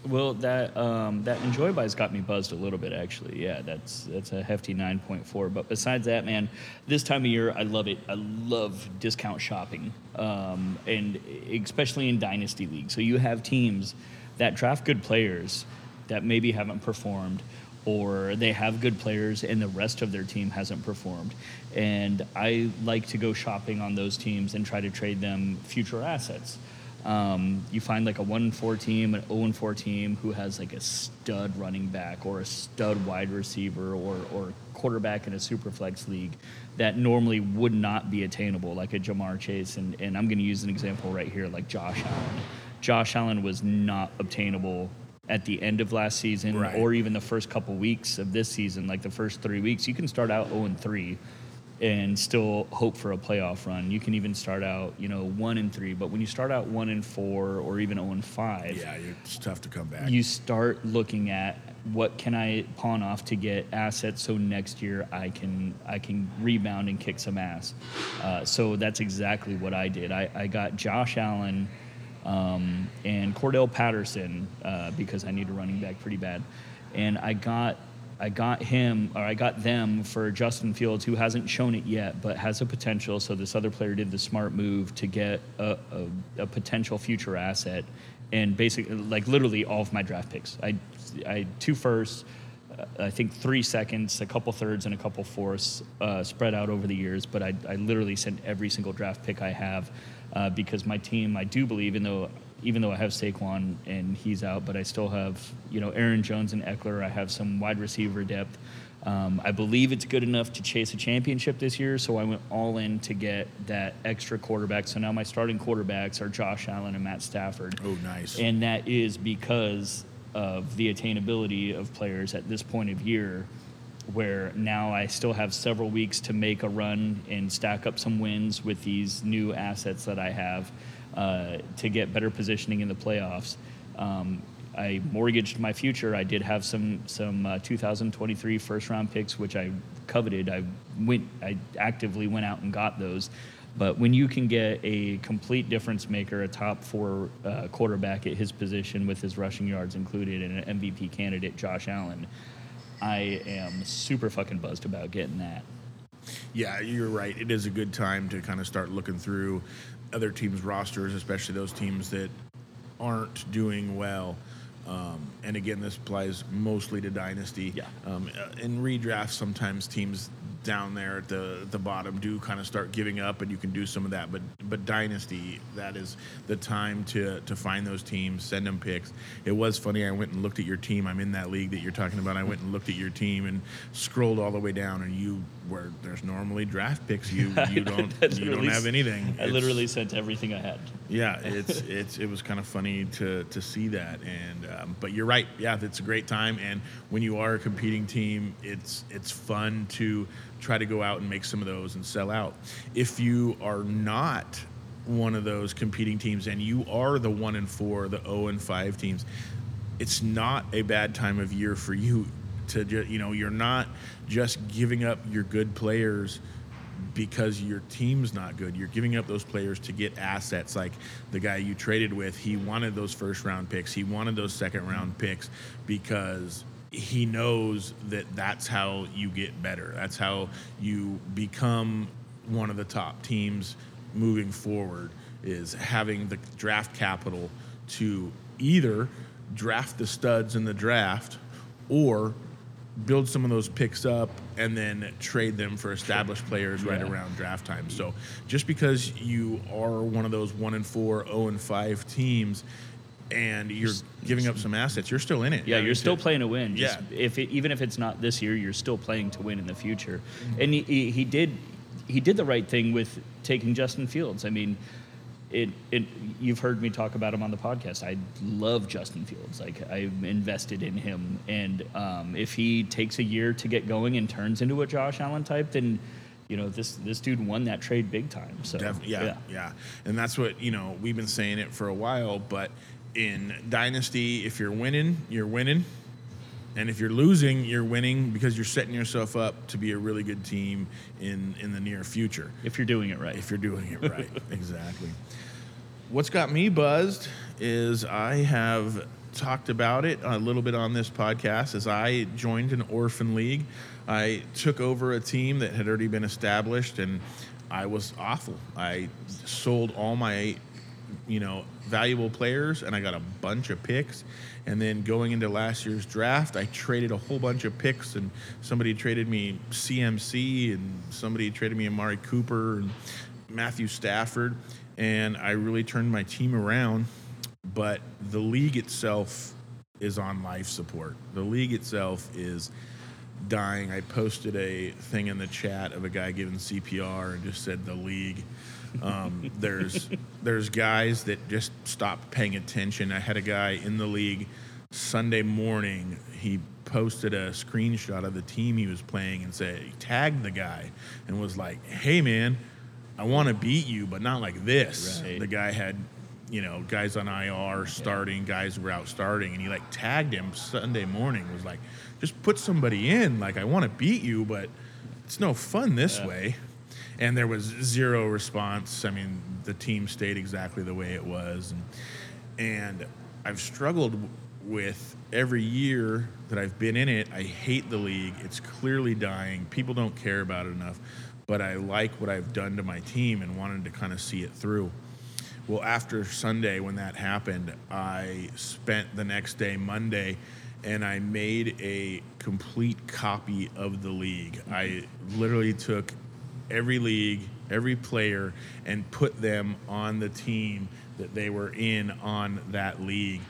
Well, that um, that Enjoy Buys got me buzzed a little bit, actually. Yeah, that's that's a hefty 9.4. But besides that, man, this time of year, I love it. I love discount shopping, um, and especially in dynasty leagues. So you have teams that draft good players that maybe haven't performed, or they have good players and the rest of their team hasn't performed. And I like to go shopping on those teams and try to trade them future assets. Um, you find like a one and four team, an zero and four team who has like a stud running back or a stud wide receiver or or quarterback in a super flex league that normally would not be attainable, like a Ja'Marr Chase. And and I'm going to use an example right here, like Josh Allen. Josh Allen was not obtainable at the end of last season Right. or even the first couple weeks of this season, like the first three weeks. You can start out 0 and 3 and still hope for a playoff run. You can even start out, you know, 1 and 3, but when you start out 1 and 4 or even 0 and 5, Yeah, it's tough to come back. you start looking at what can I pawn off to get assets so next year I can I can rebound and kick some ass. Uh, so that's exactly what I did. I, I got Josh Allen um, and Cordarrelle Patterson uh, because I need a running back pretty bad, and I got I got him or I got them for Justin Fields, who hasn't shown it yet, but has a potential. So this other player did the smart move to get a, a, a potential future asset, and basically, like literally all of my draft picks. I, I two firsts, uh, I think three seconds, a couple thirds, and a couple fourths uh, spread out over the years. But I, I literally sent every single draft pick I have uh, because my team, I do believe, even though even though I have Saquon and he's out, but I still have you know Aaron Jones and Ekeler. I have some wide receiver depth. Um, I believe it's good enough to chase a championship this year, so I went all in to get that extra quarterback. So now my starting quarterbacks are Josh Allen and Matt Stafford. Oh, nice. And that is because of the attainability of players at this point of year, where now I still have several weeks to make a run and stack up some wins with these new assets that I have uh, to get better positioning in the playoffs. Um, I mortgaged my future. I did have some some uh, 2023 first round picks, which I coveted. I went, I actively went out and got those. But when you can get a complete difference maker, a top four uh, quarterback at his position with his rushing yards included, and an MVP candidate, Josh Allen, I am super fucking buzzed about getting that. Yeah, you're right. It is a good time to kind of start looking through other teams' rosters, especially those teams that aren't doing well. Um, and again, this applies mostly to dynasty. Yeah. Um, uh, in redraft, sometimes teams down there at the the bottom do kind of start giving up, and you can do some of that. But but dynasty, that is the time to to find those teams, send them picks. It was funny. I went and looked at your team. I'm in that league that you're talking about. I went and looked at your team and scrolled all the way down, and you where there's normally draft picks, you you don't you don't have anything. I It's- literally sent everything I had. yeah, it's it's it was kind of funny to to see that, and um, but you're right. Yeah, it's a great time, and when you are a competing team, it's it's fun to try to go out and make some of those and sell out. If you are not one of those competing teams, and you are the one and four, the zero and five teams, it's not a bad time of year for you to ju- you know you're not just giving up your good players because your team's not good. You're giving up those players to get assets like the guy you traded with. He wanted those first round picks. He wanted those second round picks because he knows that that's how you get better. That's how you become one of the top teams moving forward is having the draft capital to either draft the studs in the draft or build some of those picks up and then trade them for established players right Yeah. around draft time. So just because you are one of those one and four, 0 and five teams, and you're giving up some assets, you're still in it. Yeah, you're still to- playing to win. Just Yeah. if it, even if it's not this year, you're still playing to win in the future. Mm-hmm. And he, he, he did he did the right thing with taking Justin Fields. I mean, it, it you've heard me talk about him on the podcast. I love Justin Fields. Like I'm invested in him, and um, if he takes a year to get going and turns into a Josh Allen type, then you know this this dude won that trade big time. So Def- yeah, yeah, yeah, and that's what you know. We've been saying it for a while, but in Dynasty, if you're winning, you're winning. And if you're losing, you're winning because you're setting yourself up to be a really good team in, in the near future. If you're doing it right. If you're doing it right. exactly. What's got me buzzed is I have talked about it a little bit on this podcast as I joined an orphan league. I took over a team that had already been established and I was awful. I sold all my you know, valuable players and I got a bunch of picks. And then going into last year's draft, I traded a whole bunch of picks and somebody traded me CMC and somebody traded me Amari Cooper and Matthew Stafford. And I really turned my team around. But the league itself is on life support. The league itself is dying. I posted a thing in the chat of a guy giving CPR and just said the league um, there's there's guys that just stopped paying attention. I had a guy in the league Sunday morning. He posted a screenshot of the team he was playing and said tagged the guy and was like, "Hey man, I want to beat you, but not like this." Right. The guy had you know guys on IR starting, guys were out starting, and he like tagged him Sunday morning. Was like, "Just put somebody in. Like I want to beat you, but." It's no fun this Yeah. way and there was zero response. I mean, the team stayed exactly the way it was, and, and I've struggled with every year that I've been in it. I hate the league. It's clearly dying. People don't care about it enough, but I like what I've done to my team and wanted to kind of see it through. Well, after Sunday, when that happened, I spent the next day, Monday, and I made a complete copy of the league. I literally took every league, every player, and put them on the team that they were in on that league.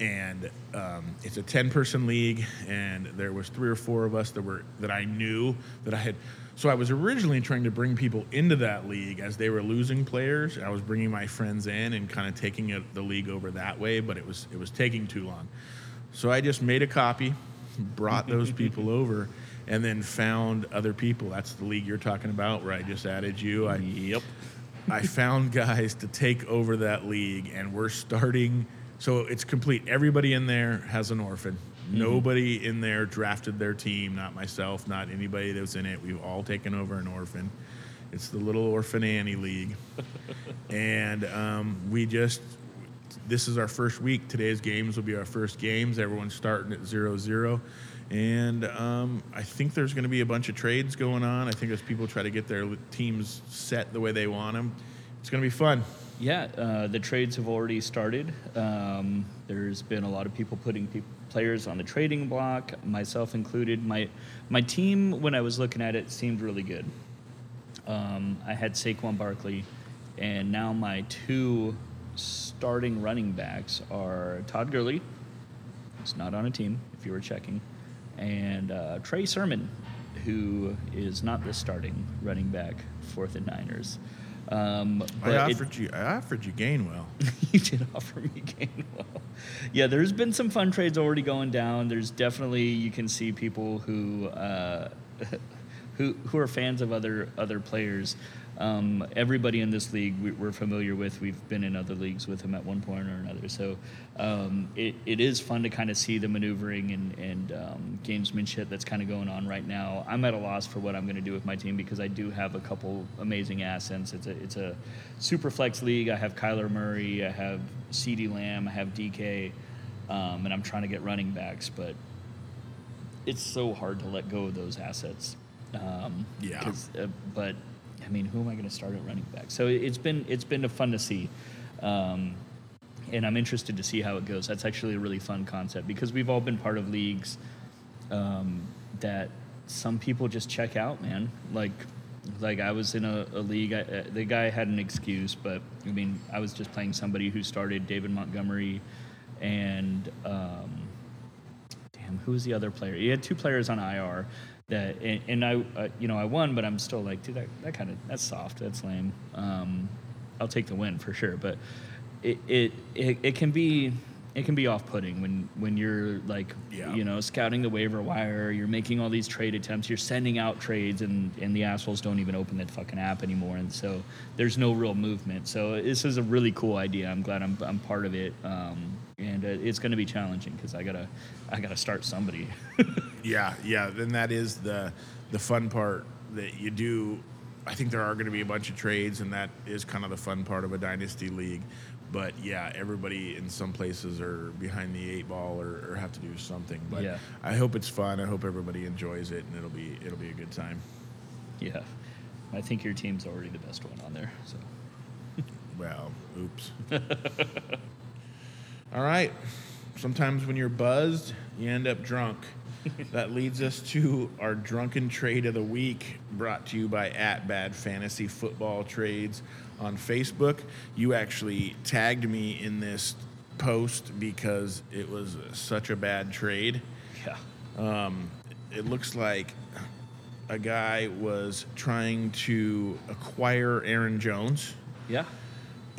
And um, it's a ten-person league, and there was three or four of us that were that I knew that I had. So I was originally trying to bring people into that league as they were losing players. I was bringing my friends in and kind of taking the league over that way, but it was it was taking too long. So I just made a copy, brought those people over, and then found other people. That's the league you're talking about, where I just added you. I, Yep. I found guys to take over that league, and we're starting. So it's complete. Everybody in there has an orphan. Nobody in there drafted their team. Not myself. Not anybody that was in it. We've all taken over an orphan. It's the little orphan Annie league, and um, we just. This is our first week. Today's games will be our first games. Everyone's starting at zero zero. And um, I think there's going to be a bunch of trades going on. I think as people try to get their teams set the way they want them, it's going to be fun. Yeah, uh, the trades have already started. Um, there's been a lot of people putting peop players on the trading block, myself included. My my team, when I was looking at it, seemed really good. Um, I had Saquon Barkley, and now my two starting running backs are Todd Gurley. He's not on a team, if you were checking, and uh, Trey Sermon, who is not the starting running back for the Niners. Um, I but it- offered you. I offered you Gainwell. you did offer me Gainwell. Yeah, there's been some fun trades already going down. There's definitely you can see people who uh, who who are fans of other other players. Um, everybody in this league we, we're familiar with. We've been in other leagues with him at one point or another. So um, it, it is fun to kind of see the maneuvering and, and um, gamesmanship that's kind of going on right now. I'm at a loss for what I'm going to do with my team because I do have a couple amazing assets. It's a it's a super flex league. I have Kyler Murray. I have CeeDee Lamb. I have DK, um, and I'm trying to get running backs, but it's so hard to let go of those assets. Um, Yeah. Uh, but I mean, who am I going to start at running back? So it's been it's been fun to see, um, and I'm interested to see how it goes. That's actually a really fun concept because we've all been part of leagues um, that some people just check out, man. Like, like I was in a, a league. I, uh, the guy had an excuse, but I mean, I was just playing somebody who started David Montgomery, and um, damn, who was the other player? He had two players on IR. That and, and I, uh, you know, I won, but I'm still like, dude, that, that kind of that's soft. That's lame. Um, I'll take the win for sure. But it it it, it can be it can be off-putting when when you're like Yeah. you know scouting the waiver wire you're making all these trade attempts you're sending out trades and and the assholes don't even open that fucking app anymore and so there's no real movement so this is a really cool idea i'm glad i'm, I'm part of it um, and uh, it's going to be challenging because i gotta i gotta start somebody Yeah, yeah. Then that is the the fun part that you do. I think there are going to be a bunch of trades, and that is kind of the fun part of a dynasty league. But yeah, everybody in some places are behind the eight ball or, or have to do something. But Yeah. I hope it's fun. I hope everybody enjoys it, and it'll be it'll be a good time. yeah i think your team's already the best one on there so Well, oops. All right. Sometimes when you're buzzed, you end up drunk. that leads us to our drunken trade of the week, brought to you by at Bad Fantasy Football Trades on Facebook. You actually tagged me in this post because it was such a bad trade. yeah Um, it looks like a guy was trying to acquire Aaron Jones yeah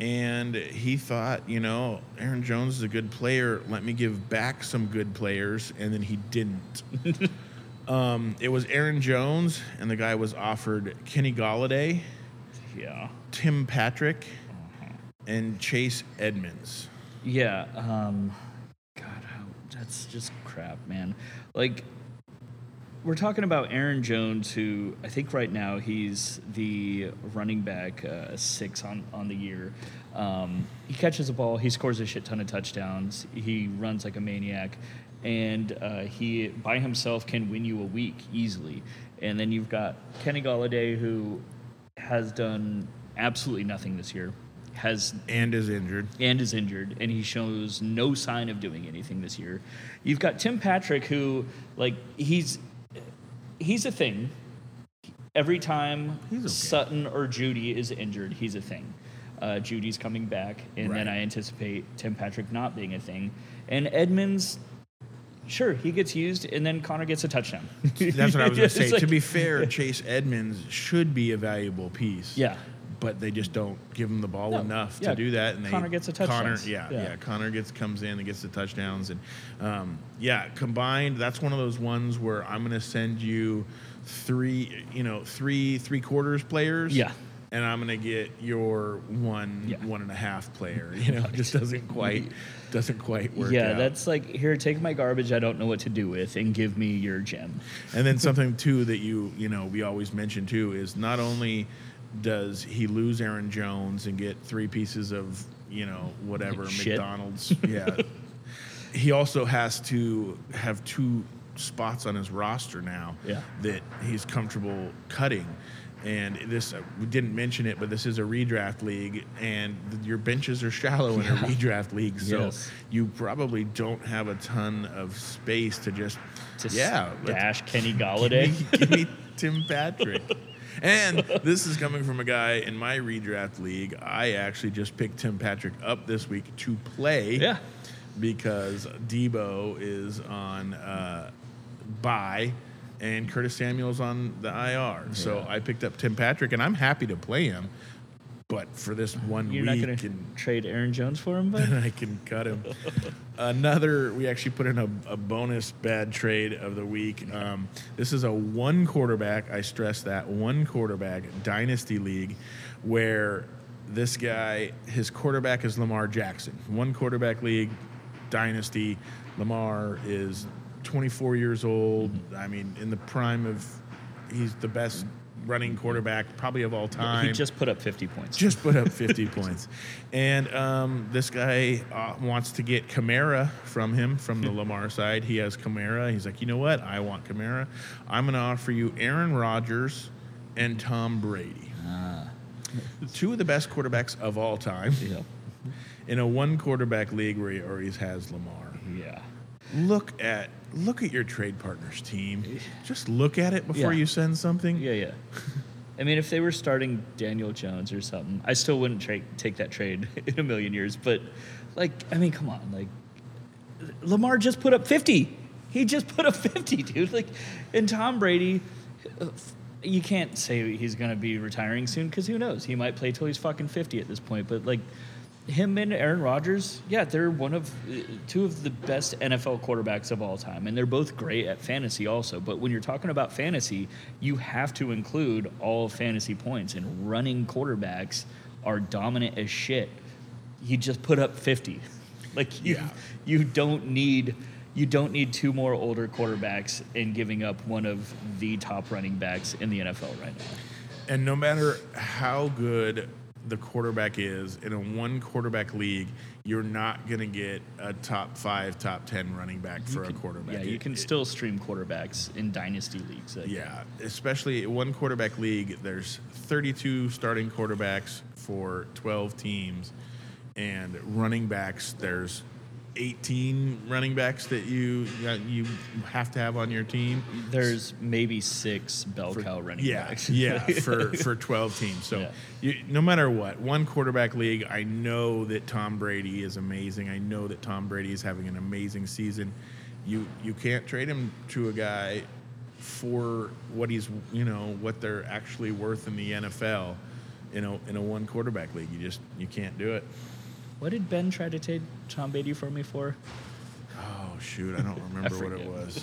and he thought, you know, Aaron Jones is a good player. Let me give back some good players, and then he didn't. um, it was Aaron Jones, and the guy was offered Kenny Golladay, yeah Tim Patrick, and Chase Edmonds. Yeah. Um, God, how, that's just crap, man. Like, we're talking about Aaron Jones, who I think right now he's the running back uh, six on, on the year. Um, he catches a ball, he scores a shit ton of touchdowns, he runs like a maniac, and uh, he by himself can win you a week easily. And then you've got Kenny Golladay, who has done absolutely nothing this year, has And is injured. and is injured, and he shows no sign of doing anything this year. You've got Tim Patrick, who like he's he's a thing. Every time okay. Sutton or Jeudy is injured, he's a thing. Uh, Jeudy's coming back, and then I anticipate Tim Patrick not being a thing. And Edmonds, sure, he gets used, and then Conner gets a touchdown. That's what I was going to say. like- to be fair, Chase Edmonds should be a valuable piece. Yeah. But they just don't give him the ball No, enough yeah, to do that, and they Conner gets the Conner, yeah, Yeah. yeah, Conner gets comes in and gets the touchdowns, and um, yeah, combined, that's one of those ones where I'm going to send you three, you know, three three quarters players, Yeah. and I'm going to get your one Yeah. one and a half player. You know, it just doesn't quite doesn't quite work. yeah, out. that's like here, take my garbage I don't know what to do with, and give me your gem. And then something too that you you know we always mention too is not only does he lose Aaron Jones and get three pieces of you know whatever Shit. McDonald's, yeah, he also has to have two spots on his roster now Yeah. that he's comfortable cutting. And this, uh, we didn't mention it, but this is a redraft league, and th- your benches are shallow in a redraft league, so Yes. you probably don't have a ton of space to just, To yeah, let's- dash Kenny Give Golladay. me, give me Tim Patrick. And this is coming from a guy in my redraft league. I actually just picked Tim Patrick up this week to play. Yeah. Because Deebo is on uh, bye and Curtis Samuel's on the IR. So I picked up Tim Patrick and I'm happy to play him. But for this one You're not week, going to and trade Aaron Jones for him, bud? I can cut him. Another, we actually put in a, a bonus bad trade of the week. Um, this is a one quarterback, I stress that, one quarterback dynasty league where this guy, his quarterback is Lamar Jackson. One quarterback league, dynasty. Lamar is 24 years old. I mean, in the prime of, he's the best running quarterback probably of all time He just put up 50 points. just put up 50 points. And um, this guy uh, wants to get Kamara from him, from the Lamar side. He has Kamara. He's like, you know what? I want Kamara. I'm going to offer you Aaron Rodgers and Tom Brady. Two of the best quarterbacks of all time yeah. in a one quarterback league where he always has Lamar. Yeah. Look at look at your trade partners team. Just look at it before Yeah. you send something. Yeah, yeah. I mean, if they were starting Daniel Jones or something, I still wouldn't tra- take that trade in a million years. But, like, I mean, come on. Like, Lamar just put up 50. He just put up 50, dude. Like, and Tom Brady, uh, you can't say he's going to be retiring soon because who knows? He might play till he's fucking 50 at this point. But like him and Aaron Rodgers, yeah, they're one of two of the best NFL quarterbacks of all time. And they're both great at fantasy also. But when you're talking about fantasy, you have to include all fantasy points. And running quarterbacks are dominant as shit. He just put up 50. Like you, Yeah. you don't need you don't need two more older quarterbacks and giving up one of the top running backs in the NFL right now. And no matter how good the quarterback is in a one quarterback league, you're not going to get a top five, top 10 running back for a quarterback. Yeah, you can it- still stream quarterbacks in dynasty leagues. Like, Yeah, especially one quarterback league. There's 32 starting quarterbacks for 12 teams, and running backs. There's 18 running backs that you uh, you have to have on your team. There's maybe six bell cow running yeah, backs. yeah, for for 12 teams. So Yeah. you, no matter what, one quarterback league. I know that Tom Brady is amazing. I know that Tom Brady is having an amazing season. You you can't trade him to a guy for what he's you know what they're actually worth in the NFL. In a in a one quarterback league, you just you can't do it. What did Ben try to trade Tom Brady for me for? Oh shoot, I don't remember what it was.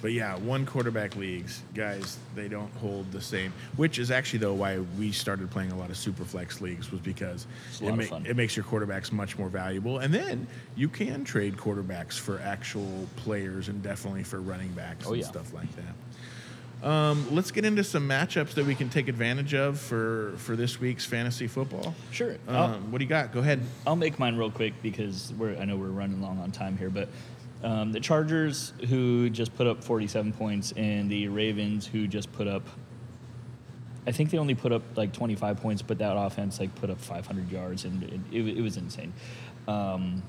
But yeah, one quarterback leagues, guys, they don't hold the same. Which is actually though why we started playing a lot of super flex leagues was because it, fun. it makes your quarterbacks much more valuable, and then you can trade quarterbacks for actual players and definitely for running backs Oh, and yeah. stuff like that. Um, let's get into some matchups that we can take advantage of for for this week's fantasy football. Sure. Um, what do you got? Go ahead. I'll make mine real quick because we're I know we're running long on time here, but um, the Chargers who just put up 47 points and the Ravens who just put up I think they only put up like 25 points, but that offense like put up 500 yards and it, it, it was insane. Um,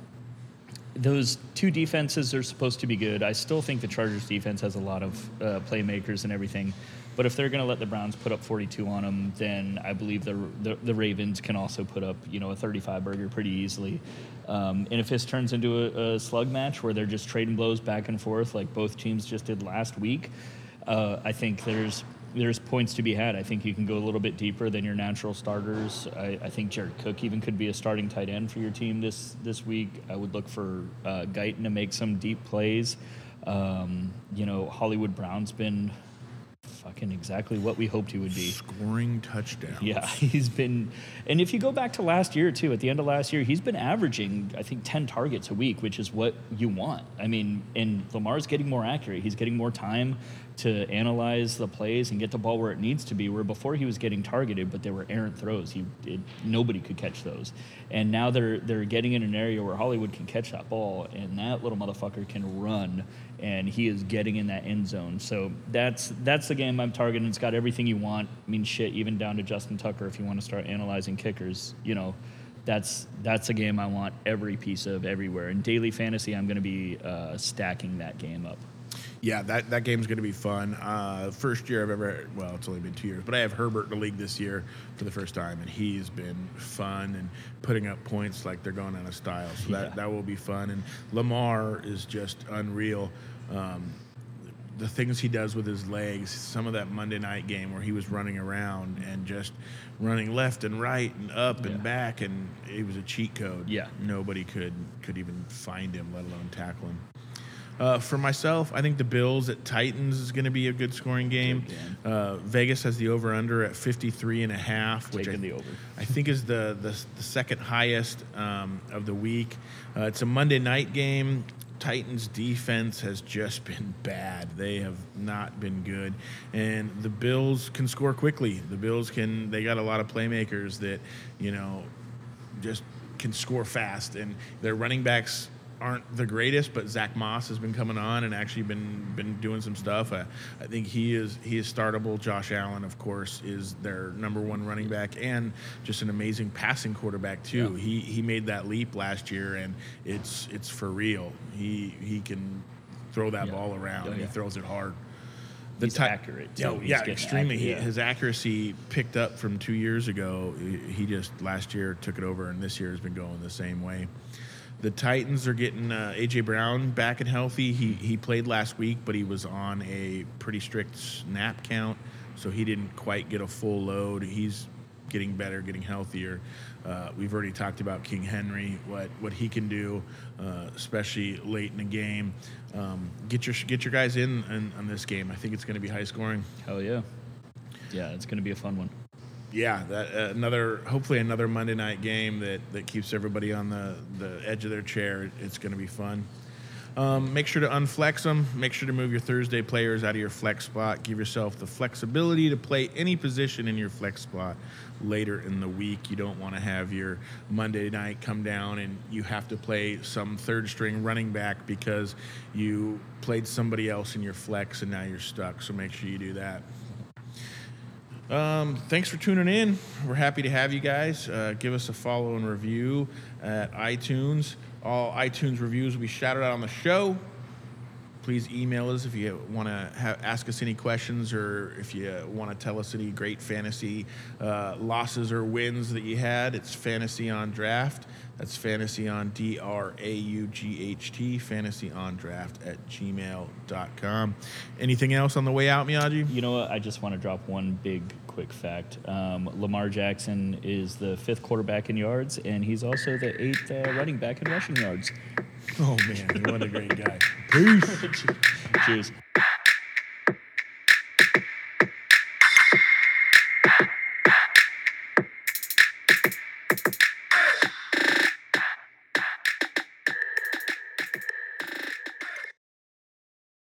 those two defenses are supposed to be good. I still think the Chargers defense has a lot of uh, playmakers and everything. But if they're going to let the Browns put up 42 on them, then I believe the, the the Ravens can also put up you know a 35 burger pretty easily. Um, and if this turns into a, a slug match where they're just trading blows back and forth like both teams just did last week, uh, I think there's there's points to be had. I think you can go a little bit deeper than your natural starters. I, I think Jared Cook even could be a starting tight end for your team this this week. I would look for uh, Guyton to make some deep plays. Um, you know, Hollywood Brown's been fucking exactly what we hoped he would be. Scoring touchdowns. Yeah, he's been, and if you go back to last year too, at the end of last year, he's been averaging, I think, ten targets a week, which is what you want. I mean, and Lamar's getting more accurate. He's getting more time to analyze the plays and get the ball where it needs to be. Where before he was getting targeted, but they were errant throws. He it, nobody could catch those, and now they're they're getting in an area where Hollywood can catch that ball, and that little motherfucker can run, and he is getting in that end zone. So that's that's the game I'm targeting. It's got everything you want. I mean, shit, even down to Justin Tucker if you want to start analyzing kickers. You know, that's that's a game I want every piece of everywhere. In daily fantasy, I'm going to be uh, stacking that game up. Yeah, that, that game's going to be fun. Uh, first year I've ever, well, it's only been two years, but I have Herbert in the league this year for the first time, and he's been fun and putting up points like they're going out of style. So that, Yeah. that will be fun. And Lamar is just unreal. Um, the things he does with his legs, some of that Monday night game where he was running around and just running left and right and up and Yeah. back, and it was a cheat code. Yeah. Nobody could could even find him, let alone tackle him. Uh, for myself, I think the Bills at Titans is going to be a good scoring game. Good. Uh, Vegas has the over under at 53 and a half, which I, the over. I think is the, the, the second highest um, of the week. Uh, it's a Monday night game. Titans defense has just been bad. They have not been good. And the Bills can score quickly. The Bills can, they got a lot of playmakers that, you know, just can score fast. And their running backs aren't the greatest, but Zach Moss has been coming on and actually been been doing some stuff. Uh, I think he is he is startable. Josh Allen, of course, is their number one running back and just an amazing passing quarterback too. Yeah. He he made that leap last year, and it's it's for real. He he can throw that Yeah. ball around Oh, and yeah. he throws it hard. He's ti- accurate, too. Yeah, He's yeah extremely. Accurate, yeah. his accuracy picked up from two years ago. He just last year took it over, and this year has been going the same way. The Titans are getting uh, AJ Brown back and healthy. He he played last week, but he was on a pretty strict snap count, so he didn't quite get a full load. He's getting better, getting healthier. Uh, we've already talked about King Henry, what what he can do, uh, especially late in the game. Um, get your get your guys in, in on this game. I think it's going to be high scoring. Hell yeah. Yeah, it's going to be a fun one. Yeah, that uh, another hopefully another Monday night game that that keeps everybody on the the edge of their chair. It's going to be fun. Um, make sure to unflex them. Make sure to move your Thursday players out of your flex spot. Give yourself the flexibility to play any position in your flex spot later in the week. You don't want to have your Monday night come down and you have to play some third string running back because you played somebody else in your flex and now you're stuck. So make sure you do that. Um, thanks for tuning in. We're happy to have you guys. Uh, give us a follow and review at iTunes. All iTunes reviews will be shouted out on the show. Please email us if you want to ha- ask us any questions or if you want to tell us any great fantasy uh, losses or wins that you had. It's fantasy on draft. That's fantasy on D R A U G H T, fantasy on draft at gmail.com. Anything else on the way out, Miyagi? You know what? I just want to drop one big quick fact. Um, Lamar Jackson is the fifth quarterback in yards, and he's also the eighth uh, running back in rushing yards. Oh, man, what a great guy. Peace. Cheers.